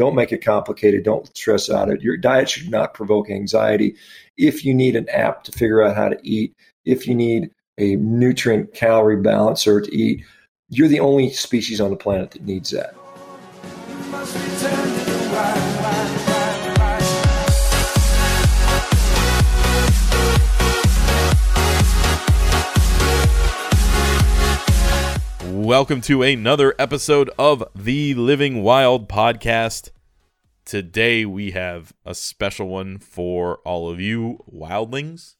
Don't make it complicated. Don't stress out it. Your diet should not provoke anxiety. If you need an app to figure out how to eat, if you need a nutrient calorie balancer to eat, you're the only species on the planet that needs that. Welcome to another episode of the Living Wild podcast. Today we have a special one for all of you wildlings.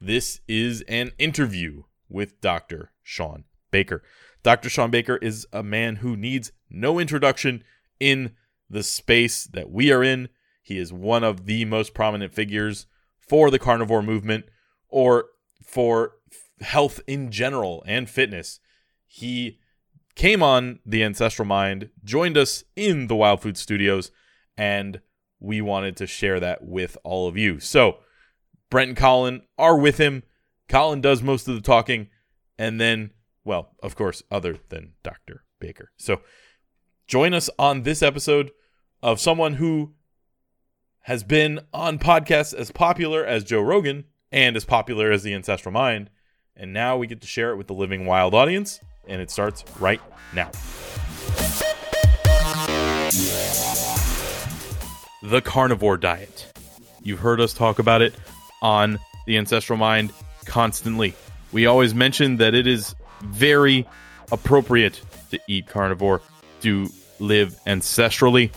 This is an interview with Dr. Shawn Baker. Dr. Shawn Baker is a man who needs no introduction in the space that we are in. He is one of the most prominent figures for the carnivore movement or for health in general and fitness. He came on the Ancestral Mind, joined us in the Wild Food Studios, and we wanted to share that with all of you. So, Brent and Colin are with him. Colin does most of the talking, and then, well, of course, other than Dr. Baker. So, join us on this episode of someone who has been on podcasts as popular as Joe Rogan and as popular as the Ancestral Mind. And now we get to share it with the Living Wild audience and it starts right now. The carnivore diet. You've heard us talk about it on the Ancestral Mind constantly. We always mention that it is very appropriate to eat carnivore, to live ancestrally.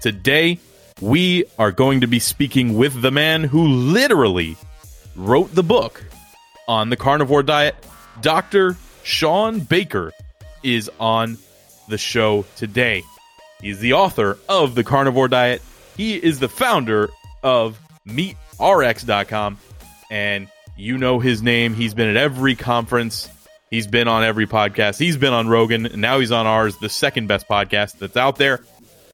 Today, we are going to be speaking with the man who literally wrote the book on the carnivore diet, Dr. Shawn Baker is on the show today. He's the author of The Carnivore Diet. He is the founder of MeatRx.com. And you know his name. He's been at every conference. He's been on every podcast. He's been on Rogan. And now he's on ours, the second best podcast that's out there.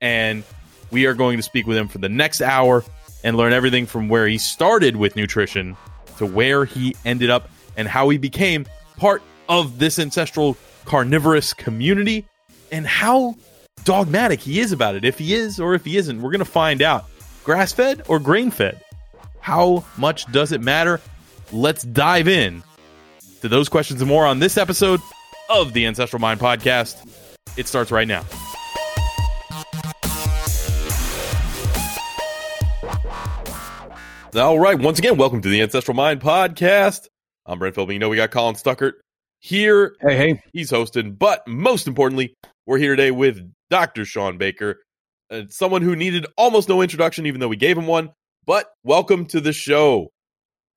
And we are going to speak with him for the next hour and learn everything from where he started with nutrition to where he ended up and how he became part of this ancestral carnivorous community and how dogmatic he is about it. If he is or if he isn't, we're going to find out. Grass fed or grain fed? How much does it matter? Let's dive in to those questions and more on this episode of the Ancestral Mind podcast. It starts right now. All right, once again, welcome to the Ancestral Mind podcast. I'm Brent Philby. You know, we got Colin Stuckert here. Hey, hey. He's hosting. But most importantly, we're here today with Dr. Shawn Baker, uh, someone who needed almost no introduction, even though we gave him one. But welcome to the show.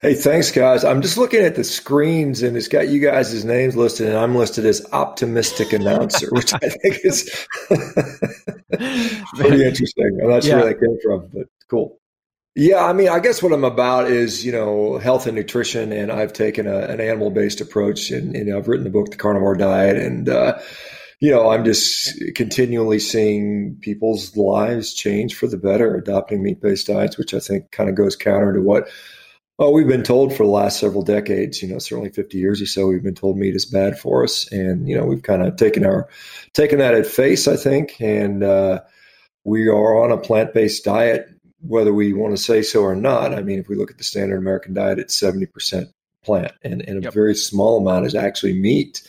Hey, thanks, guys. I'm just looking at the screens and it's got you guys' names listed, and I'm listed as optimistic announcer, which I think is pretty interesting. I'm not sure Yeah. where that came from, but cool. Yeah, I mean, I guess what I'm about is, you know, health and nutrition, and I've taken a, an animal based approach, and, and I've written the book, The Carnivore Diet, and, uh, you know, I'm just continually seeing people's lives change for the better, adopting meat based diets, which I think kind of goes counter to what Oh, we've been told for the last several decades, you know, certainly 50 years or so, we've been told meat is bad for us. And, you know, we've kind of taken our, taken that at face, I think. And, uh, we are on a plant based diet, whether we want to say so or not. I mean, if we look at the standard American diet, it's 70% plant and, and a Yep. very small amount is actually meat.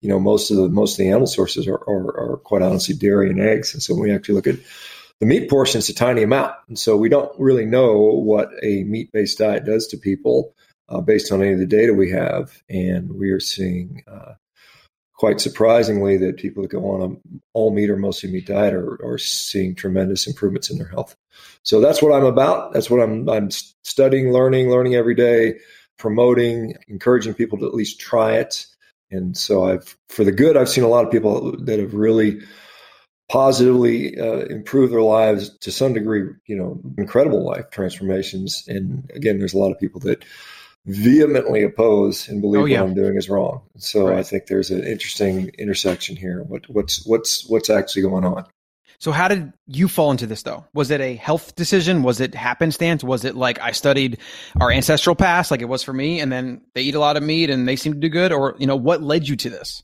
You know, most of the, most of the animal sources are, are, are quite honestly dairy and eggs. And so when we actually look at the meat portion it's a tiny amount. And so we don't really know what a meat based diet does to people uh, based on any of the data we have. And we are seeing uh, quite surprisingly that people that go on a all meat or mostly meat diet are, are seeing tremendous improvements in their health. So that's what I'm about. That's what I'm, I'm studying, learning, learning every day, promoting, encouraging people to at least try it. And so I've, for the good, I've seen a lot of people that have really positively uh, their lives to some degree, you know, incredible life transformations. And again, there's a lot of people that vehemently oppose and believe Oh, yeah. what I'm doing is wrong. So Right. I think there's an interesting intersection here. What, what's what's what's actually going on? So how did you fall into this though? Was it a health decision? Was it happenstance? Was it like I studied our ancestral past like it was for me and then they eat a lot of meat and they seem to do good or you know what led you to this?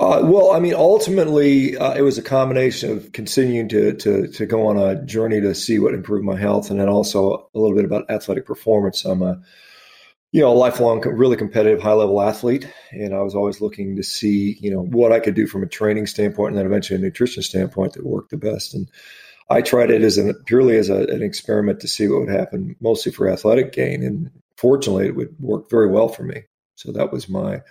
Uh, well, I mean, ultimately, uh, it was a combination of continuing to, to to go on a journey to see what improved my health, and then also a little bit about athletic performance. I'm a you know a lifelong, really competitive, high level athlete, and I was always looking to see you know what I could do from a training standpoint, and then eventually a nutrition standpoint that worked the best. And I tried it as an purely as a, an experiment to see what would happen, mostly for athletic gain, and fortunately, it would work very well for me. So that was my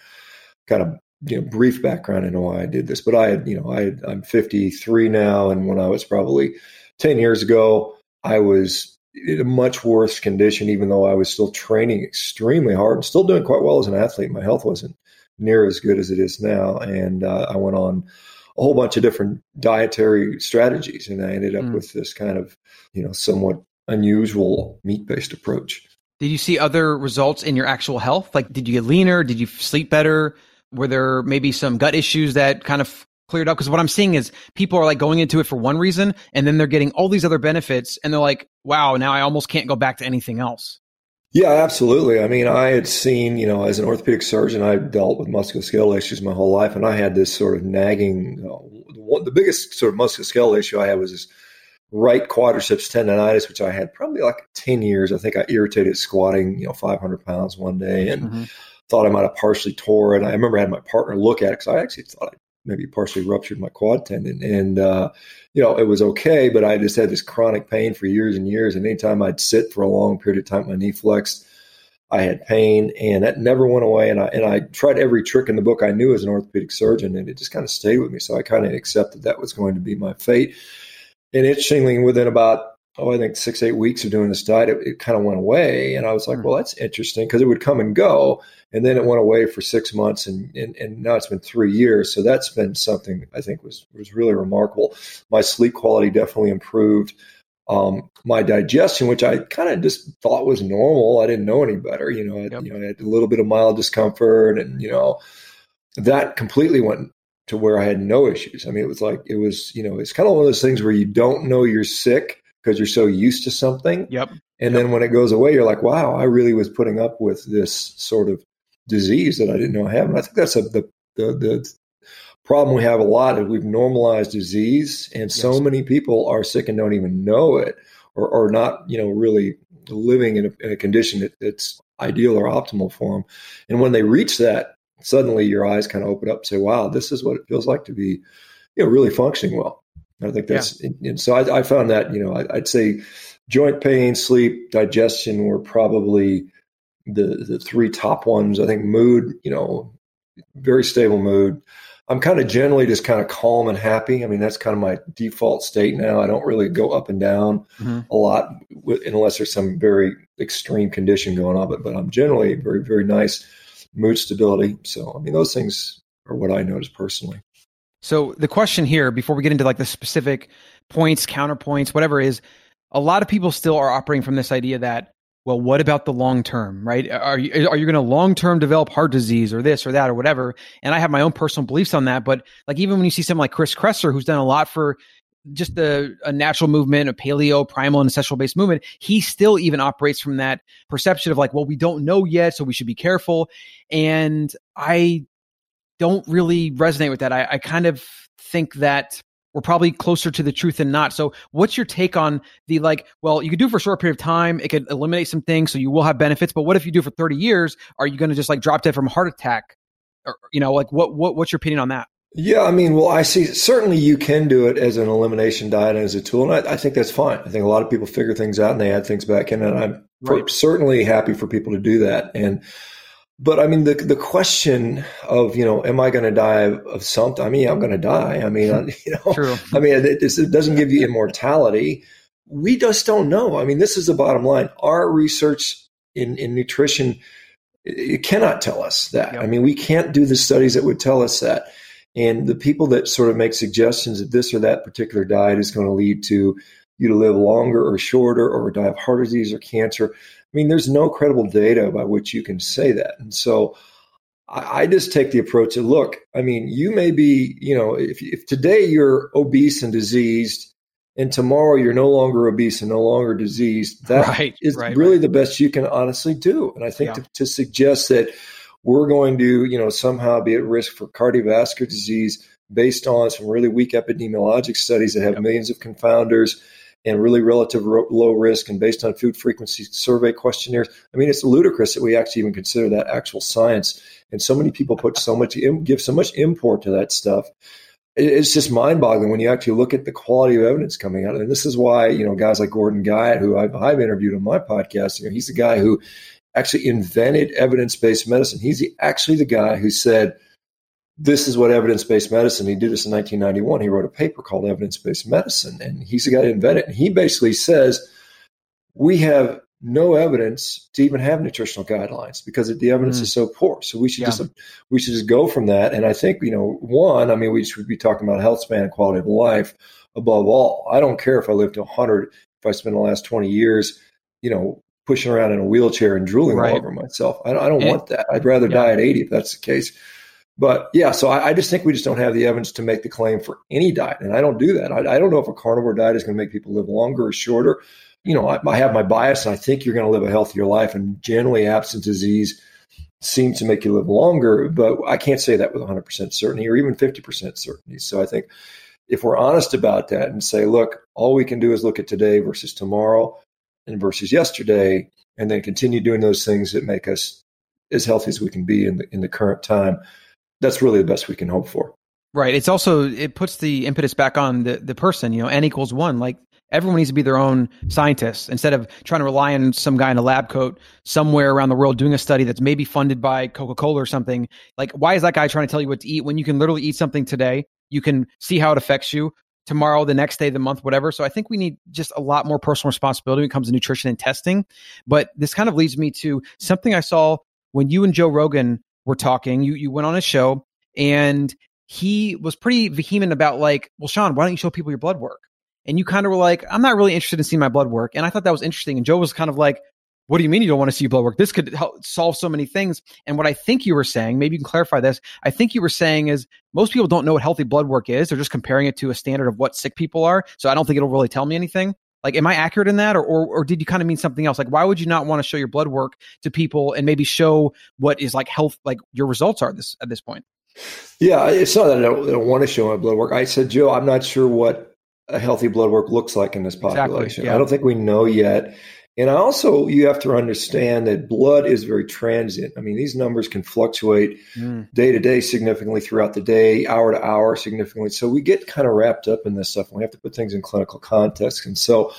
kind of you know brief background into why I did this. But I had you know I had, I'm 53 now, and when I was probably 10 years ago, I was in a much worse condition, even though I was still training extremely hard and still doing quite well as an athlete. My health wasn't near as good as it is now, and uh, I went on a whole bunch of different dietary strategies, and I ended up mm. with this kind of you know somewhat unusual meat based approach. Did you see other results in your actual health? Like, did you get leaner? Did you sleep better? Were there maybe some gut issues that kind of cleared up? Because what I'm seeing is people are like going into it for one reason and then they're getting all these other benefits and they're like, wow, now I almost can't go back to anything else. Yeah, absolutely. I mean, I had seen, you know, as an orthopedic surgeon, I've dealt with musculoskeletal issues my whole life, and I had this sort of nagging. You know, the biggest sort of musculoskeletal issue I had was this right quadriceps tendonitis, which I had probably like 10 years. I think I irritated squatting, you know, 500 pounds one day and mm-hmm. thought I might have partially tore it. I remember I had my partner look at it because I actually thought I maybe partially ruptured my quad tendon. And, uh, you know, it was okay, but I just had this chronic pain for years and years. And anytime I'd sit for a long period of time, my knee flexed. I had pain, and that never went away. And I and I tried every trick in the book I knew as an orthopedic surgeon, and it just kind of stayed with me. So I kind of accepted that was going to be my fate. And interestingly, within about oh, I think six, eight weeks of doing this diet, it, it kind of went away. And I was like, mm-hmm. well, that's interesting because it would come and go. And then it went away for six months and, and, and now it's been three years. So that's been something I think was, was really remarkable. My sleep quality definitely improved. Um, my digestion, which I kind of just thought was normal. I didn't know any better. You know, I, yep. you know, I had a little bit of mild discomfort and, you know, that completely went to where I had no issues. I mean, it was like, it was, you know, it's kind of one of those things where you don't know you're sick because you're so used to something. Yep. And yep. then when it goes away, you're like, wow, I really was putting up with this sort of disease that I didn't know I have. And I think that's a, the, the, the problem we have a lot is we've normalized disease and so yes. many people are sick and don't even know it or, or not, you know, really living in a, in a condition that, that's ideal or optimal for them. And when they reach that suddenly your eyes kind of open up and say, wow, this is what it feels like to be, you know, really functioning well. I think that's, yeah. and so I, I, found that, you know, I, would say joint pain, sleep, digestion were probably the, the three top ones. I think mood, you know, very stable mood. I'm kind of generally just kind of calm and happy. I mean, that's kind of my default state now. I don't really go up and down mm-hmm. a lot unless there's some very extreme condition going on, but, but I'm generally very, very nice mood stability. So, I mean, those things are what I notice personally. So, the question here, before we get into like the specific points, counterpoints, whatever is, a lot of people still are operating from this idea that, well, what about the long term, right? Are you, are you going to long term develop heart disease or this or that or whatever? And I have my own personal beliefs on that. But like, even when you see someone like Chris Kresser, who's done a lot for just a, a, natural movement, a paleo, primal, and ancestral based movement, he still even operates from that perception of like, well, we don't know yet, so we should be careful. And I don't really resonate with that. I, I kind of think that we're probably closer to the truth than not. So, what's your take on the like? Well, you could do for a short period of time. It could eliminate some things, so you will have benefits. But what if you do for thirty years? Are you going to just like drop dead from a heart attack? Or you know, like what what what's your opinion on that? Yeah, I mean, well, I see. Certainly, you can do it as an elimination diet and as a tool, and I, I, think that's fine. I think a lot of people figure things out and they add things back in, and I'm right. certainly happy for people to do that. And but I mean, the the question of you know, am I going to die of something? I mean, I'm going to die. I mean, you know, True. I mean, it, it doesn't give you immortality. We just don't know. I mean, this is the bottom line. Our research in in nutrition it cannot tell us that. Yep. I mean, we can't do the studies that would tell us that. And the people that sort of make suggestions that this or that particular diet is going to lead to you to live longer or shorter or die of heart disease or cancer. I mean, there's no credible data by which you can say that. And so I, I just take the approach of look, I mean, you may be, you know, if, if today you're obese and diseased and tomorrow you're no longer obese and no longer diseased, that right, is right, really right. the best you can honestly do. And I think yeah. to, to suggest that we're going to, you know, somehow be at risk for cardiovascular disease based on some really weak epidemiologic studies that have yep. millions of confounders and really relative ro- low risk and based on food frequency survey questionnaires. I mean, it's ludicrous that we actually even consider that actual science. And so many people put so much, give so much import to that stuff. It's just mind boggling when you actually look at the quality of evidence coming out. And this is why, you know, guys like Gordon Guyatt, who I've, I've interviewed on my podcast, you know, he's the guy who actually invented evidence based medicine. He's the, actually the guy who said, this is what evidence based medicine. He did this in 1991. He wrote a paper called Evidence Based Medicine, and he's the guy that invented it. And he basically says we have no evidence to even have nutritional guidelines because the evidence mm. is so poor. So we should yeah. just we should just go from that. And I think you know, one, I mean, we should be talking about health span and quality of life above all. I don't care if I live to 100 if I spend the last 20 years, you know, pushing around in a wheelchair and drooling right. all over myself. I don't, I don't and, want that. I'd rather yeah. die at 80 if that's the case. But yeah, so I, I, just think we just don't have the evidence to make the claim for any diet. And I don't do that. I, I don't know if a carnivore diet is going to make people live longer or shorter. You know, I, I have my bias and I think you're going to live a healthier life. And generally, absent disease seems to make you live longer. But I can't say that with 100% certainty or even 50% certainty. So I think if we're honest about that and say, look, all we can do is look at today versus tomorrow and versus yesterday, and then continue doing those things that make us as healthy as we can be in the in the current time that's really the best we can hope for. Right. It's also it puts the impetus back on the the person. You know, n equals one. Like everyone needs to be their own scientist instead of trying to rely on some guy in a lab coat somewhere around the world doing a study that's maybe funded by Coca Cola or something. Like, why is that guy trying to tell you what to eat when you can literally eat something today? You can see how it affects you tomorrow, the next day, the month, whatever. So I think we need just a lot more personal responsibility when it comes to nutrition and testing. But this kind of leads me to something I saw when you and Joe Rogan were talking. You you went on a show and he was pretty vehement about like, well, Shawn, why don't you show people your blood work? And you kind of were like, I'm not really interested in seeing my blood work. And I thought that was interesting. And Joe was kind of like, what do you mean you don't want to see your blood work? This could help solve so many things. And what I think you were saying, maybe you can clarify this. I think you were saying is most people don't know what healthy blood work is. They're just comparing it to a standard of what sick people are. So I don't think it'll really tell me anything. Like, am I accurate in that, or, or or did you kind of mean something else? Like, why would you not want to show your blood work to people and maybe show what is like health, like your results are this at this point? Yeah, it's not that I don't, I don't, want to show my blood work. I said, Joe, I'm not sure what a healthy blood work looks like in this population. Exactly, yeah. I don't think we know yet. And I also, you have to understand that blood is very transient. I mean, these numbers can fluctuate mm. day to day significantly throughout the day, hour to hour significantly. So we get kind of wrapped up in this stuff. And we have to put things in clinical context. And so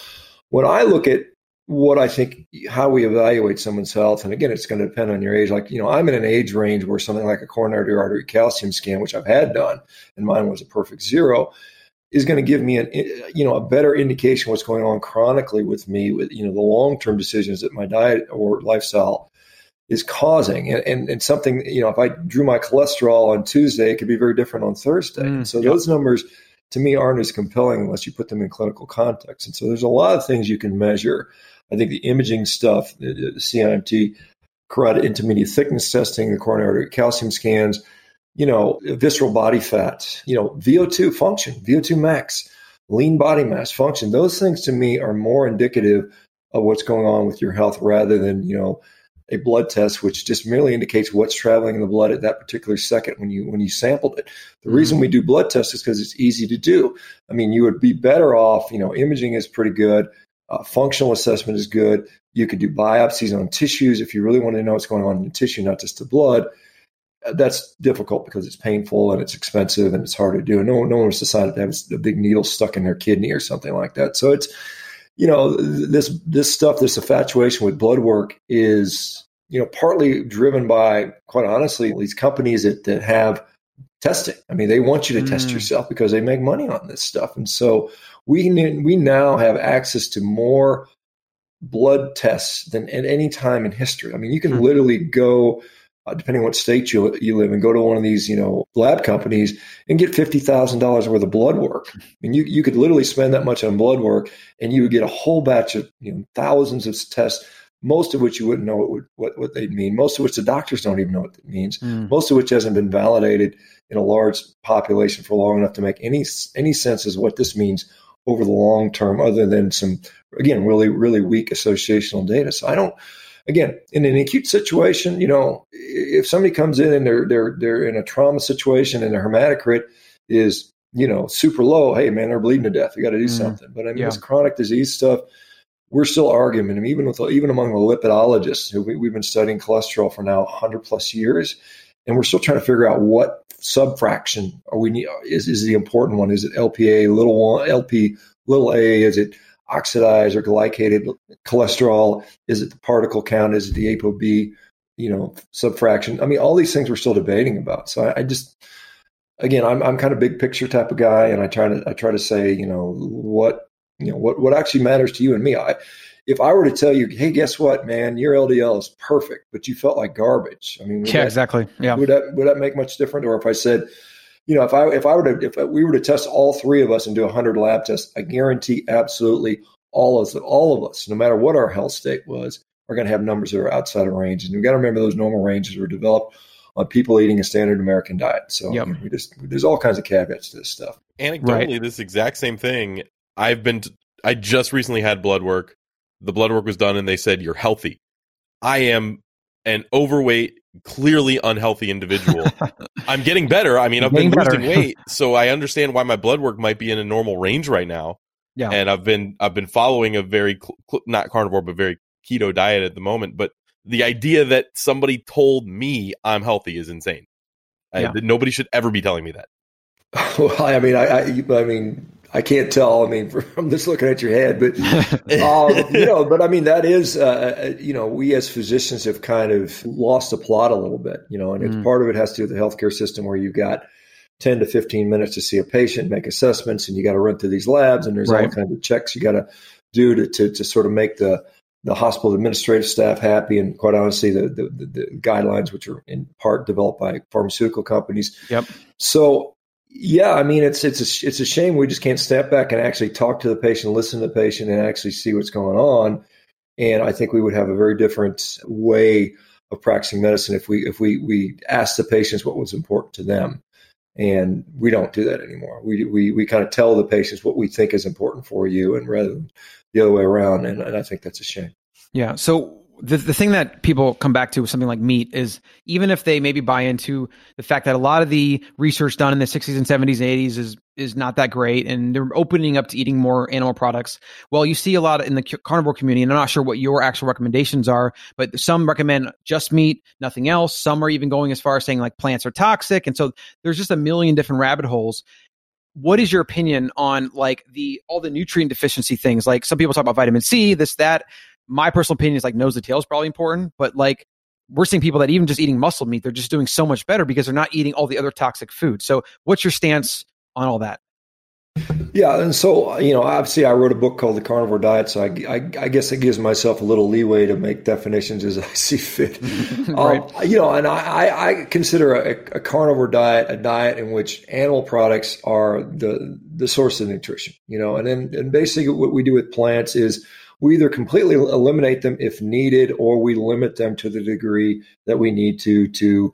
when I look at what I think, how we evaluate someone's health, and again, it's going to depend on your age. Like, you know, I'm in an age range where something like a coronary artery calcium scan, which I've had done, and mine was a perfect zero is going to give me an you know a better indication what's going on chronically with me with you know the long term decisions that my diet or lifestyle is causing. And, and, and something you know if I drew my cholesterol on Tuesday it could be very different on Thursday. Mm, so those numbers to me aren't as compelling unless you put them in clinical context. And so there's a lot of things you can measure. I think the imaging stuff the, the CIMT carotid intermediate thickness testing the coronary artery calcium scans you know, visceral body fat, you know, VO2 function, VO2 max, lean body mass function. Those things to me are more indicative of what's going on with your health rather than, you know, a blood test which just merely indicates what's traveling in the blood at that particular second when you when you sampled it. The mm-hmm. reason we do blood tests is because it's easy to do. I mean, you would be better off, you know, imaging is pretty good. Uh, functional assessment is good. You could do biopsies on tissues if you really want to know what's going on in the tissue, not just the blood that's difficult because it's painful and it's expensive and it's hard to do. And no, no one was decided to have a big needle stuck in their kidney or something like that. So it's, you know, this this stuff, this infatuation with blood work is, you know, partly driven by, quite honestly, these companies that, that have testing. I mean, they want you to mm. test yourself because they make money on this stuff. And so we we now have access to more blood tests than at any time in history. I mean, you can mm. literally go uh, depending on what state you, you live in, go to one of these, you know, lab companies and get $50,000 worth of blood work. I mean, you, you could literally spend that much on blood work and you would get a whole batch of, you know, thousands of tests, most of which you wouldn't know what, would, what, what they'd mean, most of which the doctors don't even know what it means, mm. most of which hasn't been validated in a large population for long enough to make any, any sense as what this means over the long term, other than some, again, really, really weak associational data. So I don't, again, in an acute situation, you know, if somebody comes in and they're they're they're in a trauma situation and their hematocrit is you know super low, hey man, they're bleeding to death. You got to do mm, something. But I mean, yeah. this chronic disease stuff, we're still arguing, and even with even among the lipidologists who we, we've been studying cholesterol for now 100 plus years, and we're still trying to figure out what subfraction are we need is is the important one. Is it LPA little one, LP little a? Is it oxidized or glycated cholesterol? Is it the particle count? Is it the ApoB, you know, subfraction? I mean, all these things we're still debating about. So I, I just, again, I'm I'm kind of big picture type of guy, and I try to I try to say, you know, what you know what what actually matters to you and me. I if I were to tell you, hey, guess what, man, your LDL is perfect, but you felt like garbage. I mean, yeah, that, exactly. Yeah, would that would that make much different? Or if I said, you know, if I if I were to if we were to test all three of us and do hundred lab tests, I guarantee absolutely all of us, all of us, no matter what our health state was, are going to have numbers that are outside of range. And we've got to remember those normal ranges were developed on people eating a standard American diet. So yep. we just there's all kinds of caveats to this stuff. Anecdotally, right. this exact same thing. I've been t- I just recently had blood work. The blood work was done, and they said you're healthy. I am an overweight, clearly unhealthy individual. I'm getting better. I mean, I've been losing weight, so I understand why my blood work might be in a normal range right now. Yeah. And I've been I've been following a very cl- not carnivore but very keto diet at the moment, but the idea that somebody told me I'm healthy is insane. Yeah. I, nobody should ever be telling me that. Well, I mean, I, I, I mean, I can't tell. I mean, from just looking at your head, but um, you know, but I mean, that is, uh, uh, you know, we as physicians have kind of lost the plot a little bit, you know, and mm. part of it has to do with the healthcare system where you've got 10 to 15 minutes to see a patient, make assessments, and you got to run through these labs, and there's right. all kinds of checks you got to do to, to, to sort of make the the hospital administrative staff happy, and quite honestly, the, the, the guidelines, which are in part developed by pharmaceutical companies. Yep. So yeah, I mean, it's it's a, it's a shame we just can't step back and actually talk to the patient, listen to the patient, and actually see what's going on. And I think we would have a very different way of practicing medicine if we if we we asked the patients what was important to them. And we don't do that anymore. We we we kind of tell the patients what we think is important for you, and rather than the other way around. And, and I think that's a shame. Yeah. So the, the thing that people come back to with something like meat is even if they maybe buy into the fact that a lot of the research done in the 60s and 70s and 80s is is not that great and they're opening up to eating more animal products well you see a lot in the carnivore community and i'm not sure what your actual recommendations are but some recommend just meat nothing else. Some are even going as far as saying like plants are toxic. And so there's just a million different rabbit holes. What is your opinion on like the all the nutrient deficiency things? Like some people talk about vitamin c this that my personal opinion is like nose to tail is probably important, but like we're seeing people that even just eating muscle meat, they're just doing so much better because they're not eating all the other toxic food. So, what's your stance on all that? Yeah, and so you know, obviously, I wrote a book called The Carnivore Diet, so I, I, I guess it gives myself a little leeway to make definitions as I see fit. right. Um, you know, and I, I consider a, a, carnivore diet a diet in which animal products are the the source of nutrition. You know, and then and basically what we do with plants is we either completely eliminate them if needed or we limit them to the degree that we need to to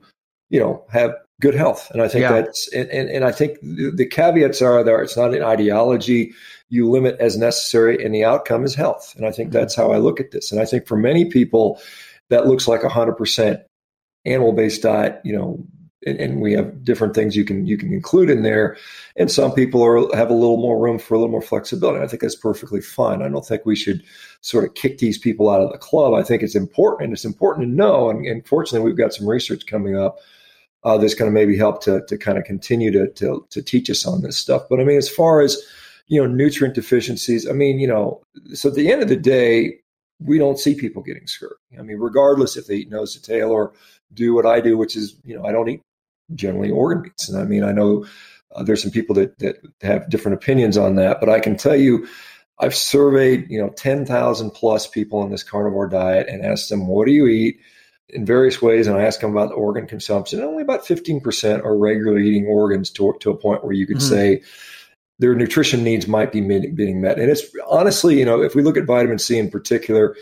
you know have good health and i think yeah. that's and, and, and, i think the caveats are there it's not an ideology you limit as necessary and the outcome is health and i think mm-hmm. that's how i look at this and i think for many people that looks like a 100% animal based diet you know and, we have different things you can you can include in there. And some people are have a little more room for a little more flexibility. I think that's perfectly fine. I don't think we should sort of kick these people out of the club. I think it's important, and it's important to know. And, and fortunately, we've got some research coming up uh, that's going to maybe help to to kind of continue to, to to teach us on this stuff. But I mean, as far as you know, nutrient deficiencies. I mean, you know, so at the end of the day, we don't see people getting scurvy. I mean, regardless if they eat nose to tail or do what I do, which is, you know, I don't eat generally organ meats. And I mean, I know uh, there's some people that, that have different opinions on that, but I can tell you, I've surveyed, you know, 10,000 plus people on this carnivore diet and asked them, what do you eat in various ways? And I ask them about organ consumption. And only about 15% are regularly eating organs to, to a point where you could mm-hmm. say their nutrition needs might be being met. And it's honestly, you know, if we look at vitamin C in particular,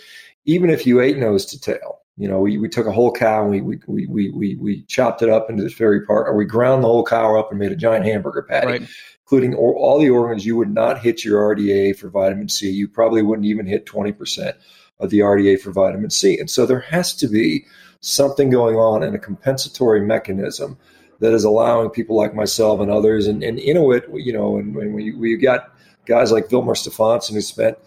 even if you ate nose to tail, you know, we, we took a whole cow and we, we, we, we, we chopped it up into this very part, or we ground the whole cow up and made a giant hamburger patty, right. including all, all the organs. You would not hit your RDA for vitamin C. You probably wouldn't even hit 20%. of the RDA for vitamin C. And so there has to be something going on in a compensatory mechanism that is allowing people like myself and others and, and Inuit, you know, and when we, we got guys like Vilhjalmur Stefansson who spent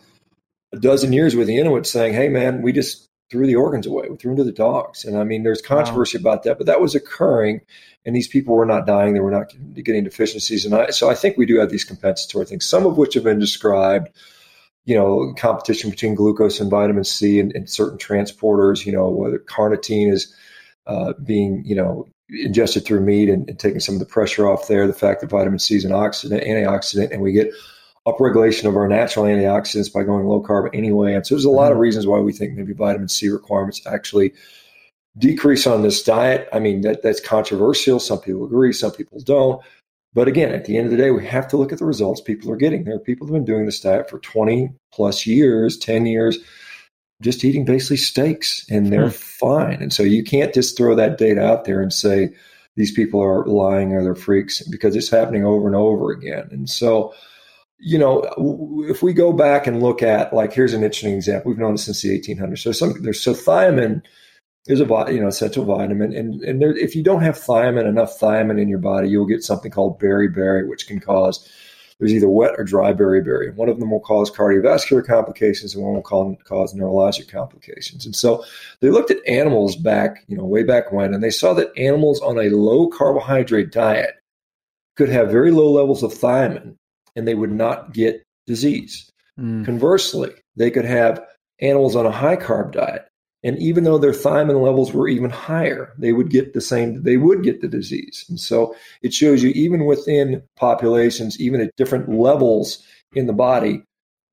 a dozen years with the Inuit saying, hey, man, we just threw the organs away. We threw them to the dogs. And I mean, there's controversy wow. about that, but that was occurring. And these people were not dying. They were not getting deficiencies. And I, so I think we do have these compensatory things, some of which have been described, you know, competition between glucose and vitamin C and, and certain transporters, you know, whether carnitine is uh, being, you know, ingested through meat and, and, taking some of the pressure off there. The fact that vitamin C is an oxidant, antioxidant, and we get upregulation of our natural antioxidants by going low carb anyway. And so there's a lot of mm-hmm. reasons why we think maybe vitamin C requirements actually decrease on this diet. I mean, that, that's controversial. Some people agree, some people don't. But again, at the end of the day, we have to look at the results people are getting. There are people who have been doing this diet for 20 plus years, 10 years, just eating basically steaks, and they're hmm. fine. And so you can't just throw that data out there and say these people are lying or they're freaks because it's happening over and over again. And so, you know, if we go back and look at like here's an interesting example. We've known this since the 1800s. So some there's so thiamine is a you know essential vitamin, and and there, if you don't have thiamine enough thiamine in your body, you'll get something called beriberi, which can cause there's either wet or dry beriberi. One of them will cause cardiovascular complications, and one will cause, cause neurologic complications. And so they looked at animals back, you know, way back when, and they saw that animals on a low carbohydrate diet could have very low levels of thiamine and they would not get disease. Mm. Conversely, they could have animals on a high carb diet. And even though their thiamine levels were even higher, they would get the same, they would get the disease. And so it shows you, even within populations, even at different levels in the body,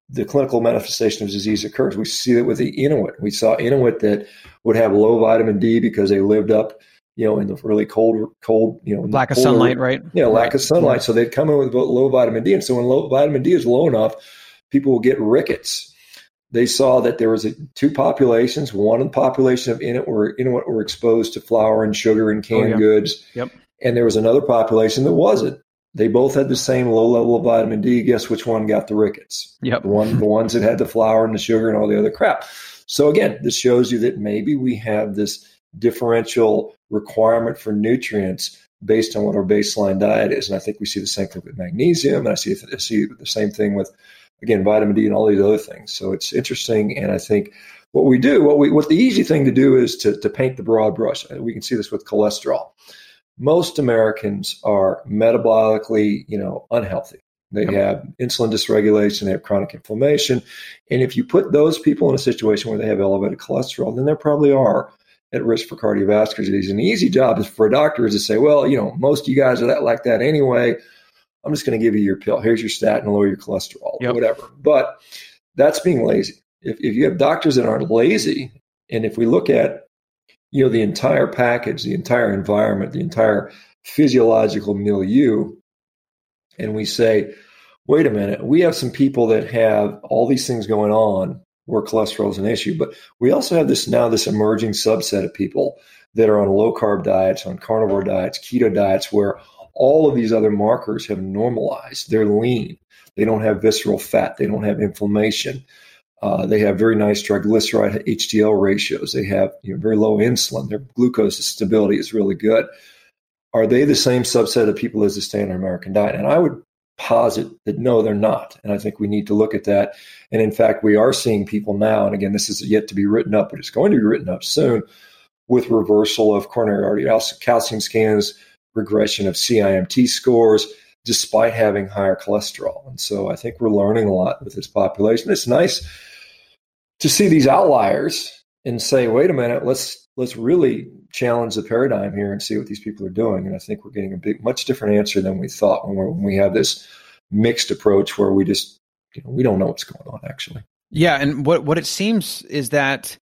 the clinical manifestation of disease occurs. We see it with the Inuit. We saw Inuit that would have low vitamin D because they lived up you know, in the really cold, cold, you know, lack of sunlight, right? Yeah, lack right. of sunlight. Yeah. So they'd come in with low vitamin D, and so when low vitamin D is low enough, people will get rickets. They saw that there was a, two populations. One population of Inuit were Inuit were exposed to flour and sugar and canned oh, yeah. goods. Yep. And there was another population that wasn't. They both had the same low level of vitamin D. Guess which one got the rickets? Yep. The one, the ones that had the flour and the sugar and all the other crap. So again, this shows you that maybe we have this differential requirement for nutrients based on what our baseline diet is. And I think we see the same thing with magnesium, and I see, I see the same thing with, again, vitamin D and all these other things. So it's interesting. And I think what we do, what we, what the easy thing to do is to, to paint the broad brush. We can see this with cholesterol. Most Americans are metabolically, you know, unhealthy. They have insulin dysregulation, they have chronic inflammation. And if you put those people in a situation where they have elevated cholesterol, then there probably are at risk for cardiovascular disease. And the easy job is for a doctor is to say, well, you know, most of you guys are that like that anyway. I'm just going to give you your pill. Here's your statin, lower your cholesterol, yep. whatever. But that's being lazy. If, if you have doctors that aren't lazy, and if we look at, you know, the entire package, the entire environment, the entire physiological milieu, and we say, wait a minute, we have some people that have all these things going on where cholesterol is an issue. But we also have this now this emerging subset of people that are on low carb diets, on carnivore diets, keto diets, where all of these other markers have normalized. They're lean. They don't have visceral fat. They don't have inflammation. Uh, they have very nice triglyceride HDL ratios. They have you know, very low insulin. Their glucose stability is really good. Are they the same subset of people as the standard American diet? And I would posit that no, they're not. And I think we need to look at that. And in fact, we are seeing people now, and again, this is yet to be written up, but it's going to be written up soon with reversal of coronary artery calcium scans, regression of CIMT scores, despite having higher cholesterol. And so I think we're learning a lot with this population. It's nice to see these outliers and say, wait a minute, let's let's really challenge the paradigm here and see what these people are doing. And I think we're getting a big, much different answer than we thought when, when we have this mixed approach where we just, you know, we don't know what's going on actually. Yeah, and what what it seems is that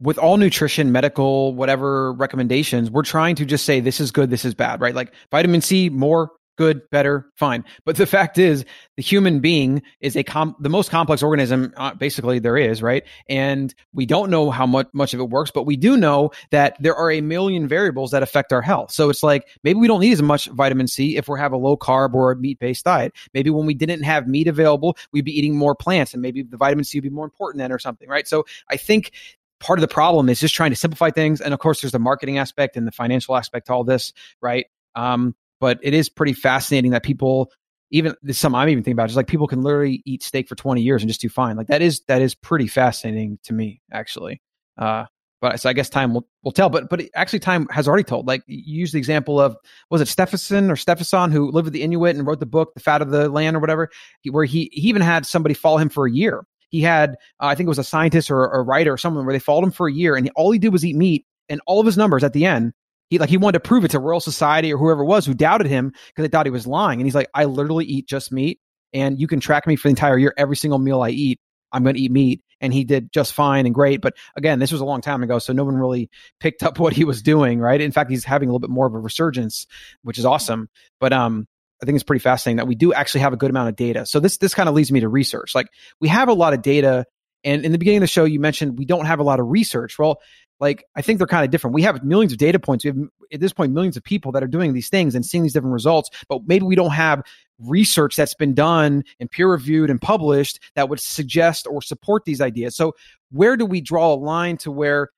with all nutrition, medical, whatever recommendations, we're trying to just say this is good, this is bad, right? Like vitamin C, more good, better, fine. But the fact is, the human being is a com- the most complex organism uh, basically there is, right? And we don't know how much much of it works, but we do know that there are a million variables that affect our health. So it's like maybe we don't need as much vitamin C if we have a low carb or a meat based diet. Maybe when we didn't have meat available, we'd be eating more plants, and maybe the vitamin C would be more important then, or something, right? So I think part of the problem is just trying to simplify things. And of course, there's the marketing aspect and the financial aspect to all this, right? Um, but it is pretty fascinating that people even this some I'm even thinking about is like people can literally eat steak for 20 years and just do fine. Like that is that is pretty fascinating to me actually. Uh, but so I guess time will, will tell. But but actually, time has already told. Like you use the example of was it Stephenson or Stephenson who lived with the Inuit and wrote the book "The Fat of the Land" or whatever, he, where he he even had somebody follow him for a year. He had uh, I think it was a scientist or a writer or someone where they followed him for a year, and all he did was eat meat, and all of his numbers at the end he like he wanted to prove it to Royal Society or whoever it was who doubted him because they thought he was lying. And he's like, I literally eat just meat, and you can track me for the entire year. Every single meal I eat, I'm going to eat meat. And he did just fine and great. But again, this was a long time ago, so no one really picked up what he was doing. Right? In fact, he's having a little bit more of a resurgence, which is awesome. But um, I think it's pretty fascinating that we do actually have a good amount of data. So this this kind of leads me to research. Like we have a lot of data. And in the beginning of the show, you mentioned we don't have a lot of research. Well, like I think they're kind of different. We have millions of data points. We have at this point millions of people that are doing these things and seeing these different results, but maybe we don't have research that's been done and peer reviewed and published that would suggest or support these ideas. So where do we draw a line to where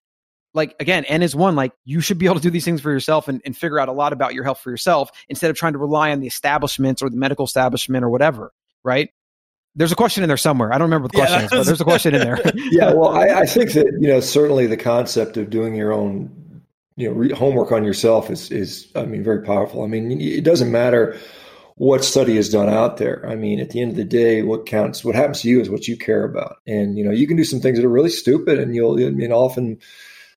like again, N is one, like you should be able to do these things for yourself and, and figure out a lot about your health for yourself instead of trying to rely on the establishments or the medical establishment or whatever. Right. There's a question in there somewhere. I don't remember the question yeah, is, but there's a question in there. yeah, well, I, I, think that you know certainly the concept of doing your own you know re- homework on yourself is is I mean very powerful. I mean it doesn't matter what study is done out there. I mean at the end of the day, what counts, what happens to you is what you care about, and you know you can do some things that are really stupid, and you'll I mean often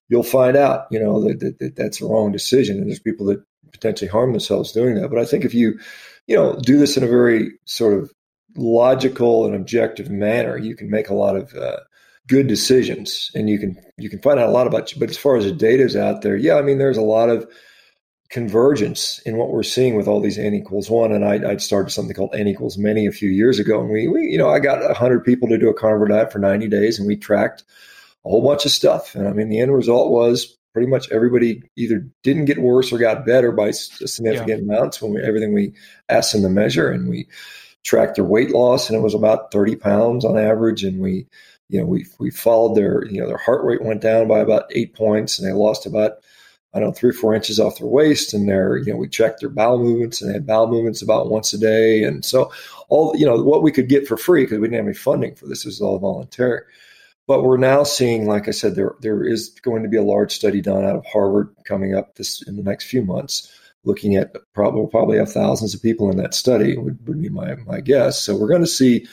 you'll find out you know that, that, that that's a wrong decision, and there's people that potentially harm themselves doing that. But I think if you you know do this in a very sort of logical and objective manner, you can make a lot of uh, good decisions, and you can you can find out a lot about you. But as far as the data is out there, yeah, I mean, there's a lot of convergence in what we're seeing with all these n equals one. And I, I started something called n equals many a few years ago, and we, we you know I got hundred people to do a carnivore diet for 90 days, and we tracked a whole bunch of stuff. And I mean, the end result was pretty much everybody either didn't get worse or got better by significant yeah. amounts when we, everything we asked them to measure, and we tracked their weight loss, and it was about 30 pounds on average. And we, you know, we we followed their, you know, their heart rate went down by about eight points, and they lost about, I don't know, three or four inches off their waist. And their, you know, we checked their bowel movements, and they had bowel movements about once a day. And so all, you know, what we could get for free because we didn't have any funding for this, this was all voluntary. But we're now seeing, like I said, there there is going to be a large study done out of Harvard coming up this in the next few months looking at probably probably have thousands of people in that study would, would be my my guess. So we're going to see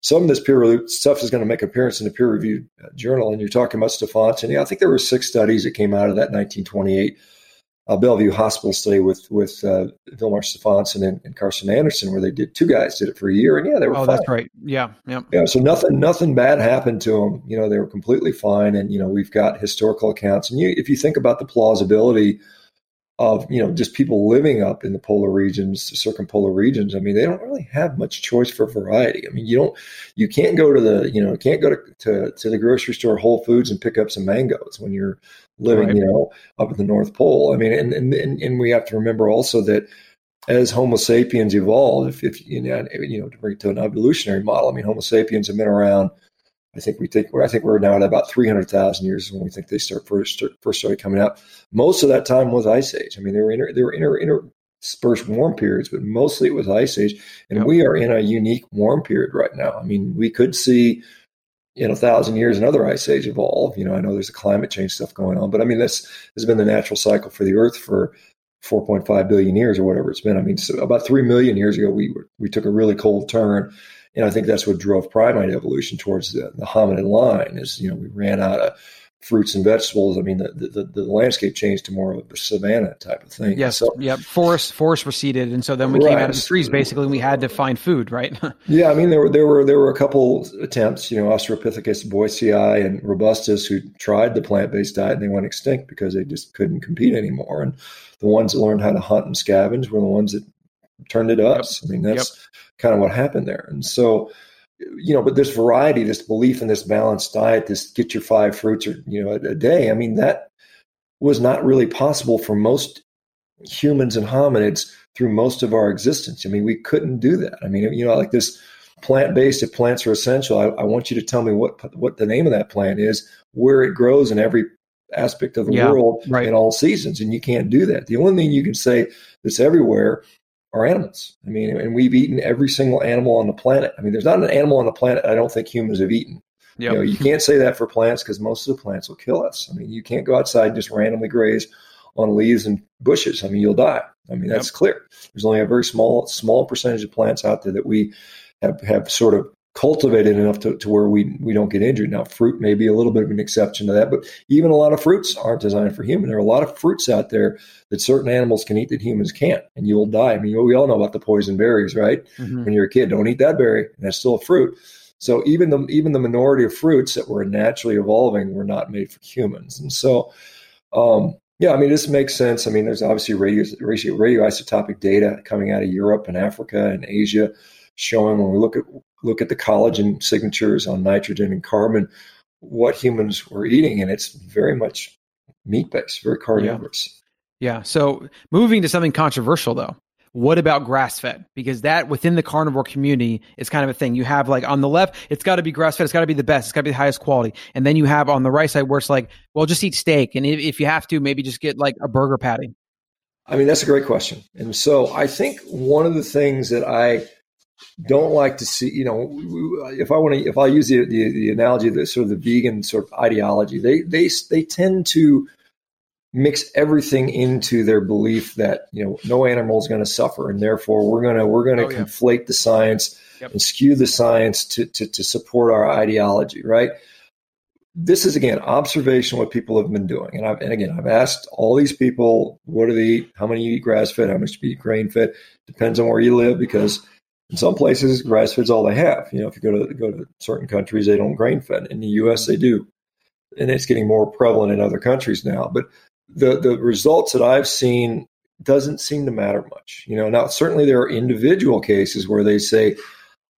some of this peer reviewed stuff is going to make appearance in a peer reviewed uh, journal. And you're talking about Stefansson. Yeah, I think there were six studies that came out of that 1928 uh, Bellevue Hospital study with with uh, Vilmar Stefansson and, and, Karsten Anderson, where they did two guys did it for a year, and yeah, they were. Oh, fine. that's right. Yeah, yeah. Yeah. So nothing nothing bad happened to them. You know, they were completely fine, and you know, we've got historical accounts, and you, if you think about the plausibility of you know just people living up in the polar regions, the circumpolar regions. I mean, they don't really have much choice for variety. I mean, you don't, you can't go to the, you know, can't go to to, to the grocery store, Whole Foods, and pick up some mangoes when you're living, right. you know, up at the North Pole. I mean, and and and we have to remember also that as Homo sapiens evolved, if, if you know, you know, to bring it to an evolutionary model, I mean, Homo sapiens have been around I think we think I think we're now at about 300,000 years when we think they start first start, first started coming out. Most of that time was ice age. I mean, they were inter, they were inter, interspersed warm periods, but mostly it was ice age. And we are in a unique warm period right now. I mean, we could see in a thousand years another ice age evolve. You know, I know there's a climate change stuff going on, but I mean, this has been the natural cycle for the Earth for 4.5 billion years or whatever it's been. I mean, so about three million years ago, we were, we took a really cold turn and I think that's what drove primate evolution towards the, the hominid line is, you know, we ran out of fruits and vegetables. I mean, the, the, the landscape changed to more of a savanna type of thing. Yes. So, yep. Forest, forest receded. And so then we right. came out of the trees basically, and we had to find food, right? yeah. I mean, there were, there were, there were a couple attempts, you know, Australopithecus boisei and robustus who tried the plant-based diet and they went extinct because they just couldn't compete anymore. And the ones that learned how to hunt and scavenge were the ones that turned it to us. Yep. I mean, that's yep. kind of what happened there. And so, you know, but this variety, this belief in this balanced diet, this get your five fruits or, you know, a, a day. I mean, that was not really possible for most humans and hominids through most of our existence. I mean, we couldn't do that. I mean, you know, like this plant based, if plants are essential, I, I, want you to tell me what what the name of that plant is, where it grows in every aspect of the yeah, world right. in all seasons. And you can't do that. The only thing you can say that's everywhere are animals. I mean, and we've eaten every single animal on the planet. I mean, there's not an animal on the planet I don't think humans have eaten. Yep. You know, you can't say that for plants because most of the plants will kill us. I mean, you can't go outside and just randomly graze on leaves and bushes. I mean, you'll die. I mean, that's yep. clear. There's only a very small, small percentage of plants out there that we have, have sort of cultivated enough to, to where we, we don't get injured. Now, fruit may be a little bit of an exception to that, but even a lot of fruits aren't designed for human. There are a lot of fruits out there that certain animals can eat that humans can't, and you will die. I mean, we all know about the poison berries, right? Mm-hmm. When you're a kid, don't eat that berry, and that's still a fruit. So even the even the minority of fruits that were naturally evolving were not made for humans, and so um, yeah, I mean, this makes sense. I mean, there's obviously radio, radio, radioisotopic data coming out of Europe and Africa and Asia showing when we look at look at the collagen signatures on nitrogen and carbon, what humans were eating, and it's very much meat based, very carnivorous. Yeah. yeah. So moving to something controversial though, what about grass fed? Because that within the carnivore community is kind of a thing. You have like on the left, it's got to be grass fed. It's got to be the best. It's got to be the highest quality. And then you have on the right side where it's like, well, just eat steak. And if, if you have to, maybe just get like a burger patty. I mean, that's a great question. And so I think one of the things that I don't like to see, you know, if I want to, if I use the, the, the analogy of the sort of the vegan sort of ideology, they, they, they tend to, mix everything into their belief that you know no animal is going to suffer and therefore we're going to we're going to oh, yeah. conflate the science yep. and skew the science to, to, to support our ideology right this is again observation what people have been doing and, I've, and again i've asked all these people what do they eat how many you eat grass fed how much do you eat grain fed depends on where you live because in some places grass fed's all they have you know if you go to go to certain countries they don't grain fed in the us they do and it's getting more prevalent in other countries now but the the results that I've seen doesn't seem to matter much. You know, now certainly there are individual cases where they say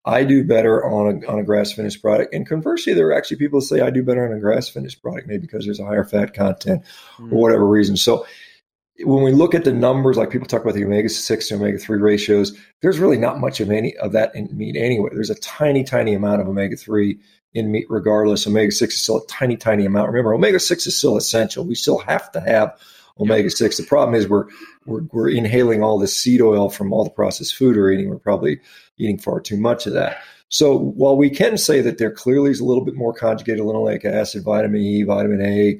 I do better on a on a grass finished product, and conversely, there are actually people who say I do better on a grass finished product, maybe because there's a higher fat content mm. or whatever reason. So when we look at the numbers, like people talk about the omega six to omega three ratios, there's really not much of any of that in meat anyway. There's a tiny, tiny amount of omega three in meat, regardless. Omega 6 is still a tiny, tiny amount. Remember, omega 6 is still essential. We still have to have omega 6. The problem is we're, we're, we're inhaling all this seed oil from all the processed food we're eating. We're probably eating far too much of that. So while we can say that there clearly is a little bit more conjugated linoleic acid, vitamin E, vitamin A,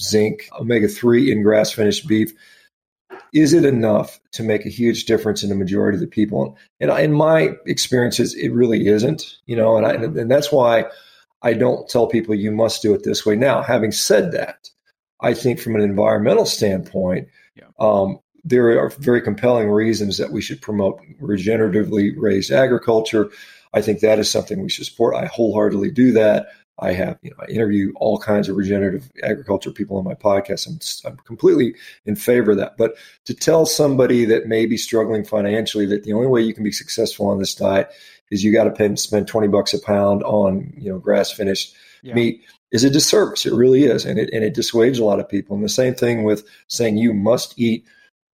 zinc, omega 3 in grass finished beef, is it enough to make a huge difference in the majority of the people? And in my experiences, it really isn't. You know, and I, and that's why I don't tell people you must do it this way. Now, having said that, I think from an environmental standpoint, yeah. um, there are very compelling reasons that we should promote regeneratively raised agriculture. I think that is something we should support. I wholeheartedly do that. I have, you know, I interview all kinds of regenerative agriculture people on my podcast. I'm, I'm completely in favor of that. But to tell somebody that may be struggling financially that the only way you can be successful on this diet is you got to spend 20 bucks a pound on, you know, grass finished yeah. meat is a disservice. It really is. And it, and it dissuades a lot of people. And the same thing with saying you must eat,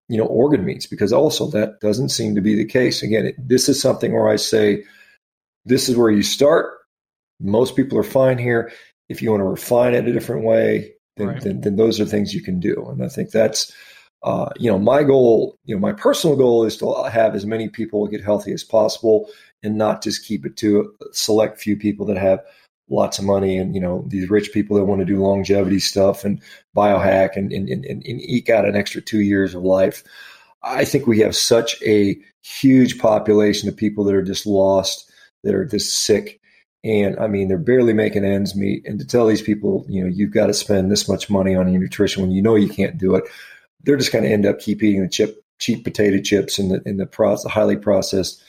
you know, organ meats, because also that doesn't seem to be the case. Again, it, this is something where I say, this is where you start. Most people are fine here. If you want to refine it a different way, then, right. then, then those are things you can do. And I think that's, uh, you know, my goal, you know, my personal goal is to have as many people get healthy as possible and not just keep it to a select few people that have lots of money and you know these rich people that want to do longevity stuff and biohack and, and, and, and eke out an extra two years of life i think we have such a huge population of people that are just lost that are just sick and i mean they're barely making ends meet and to tell these people you know you've got to spend this much money on your nutrition when you know you can't do it they're just going to end up keep eating the chip cheap potato chips and the in the process, highly processed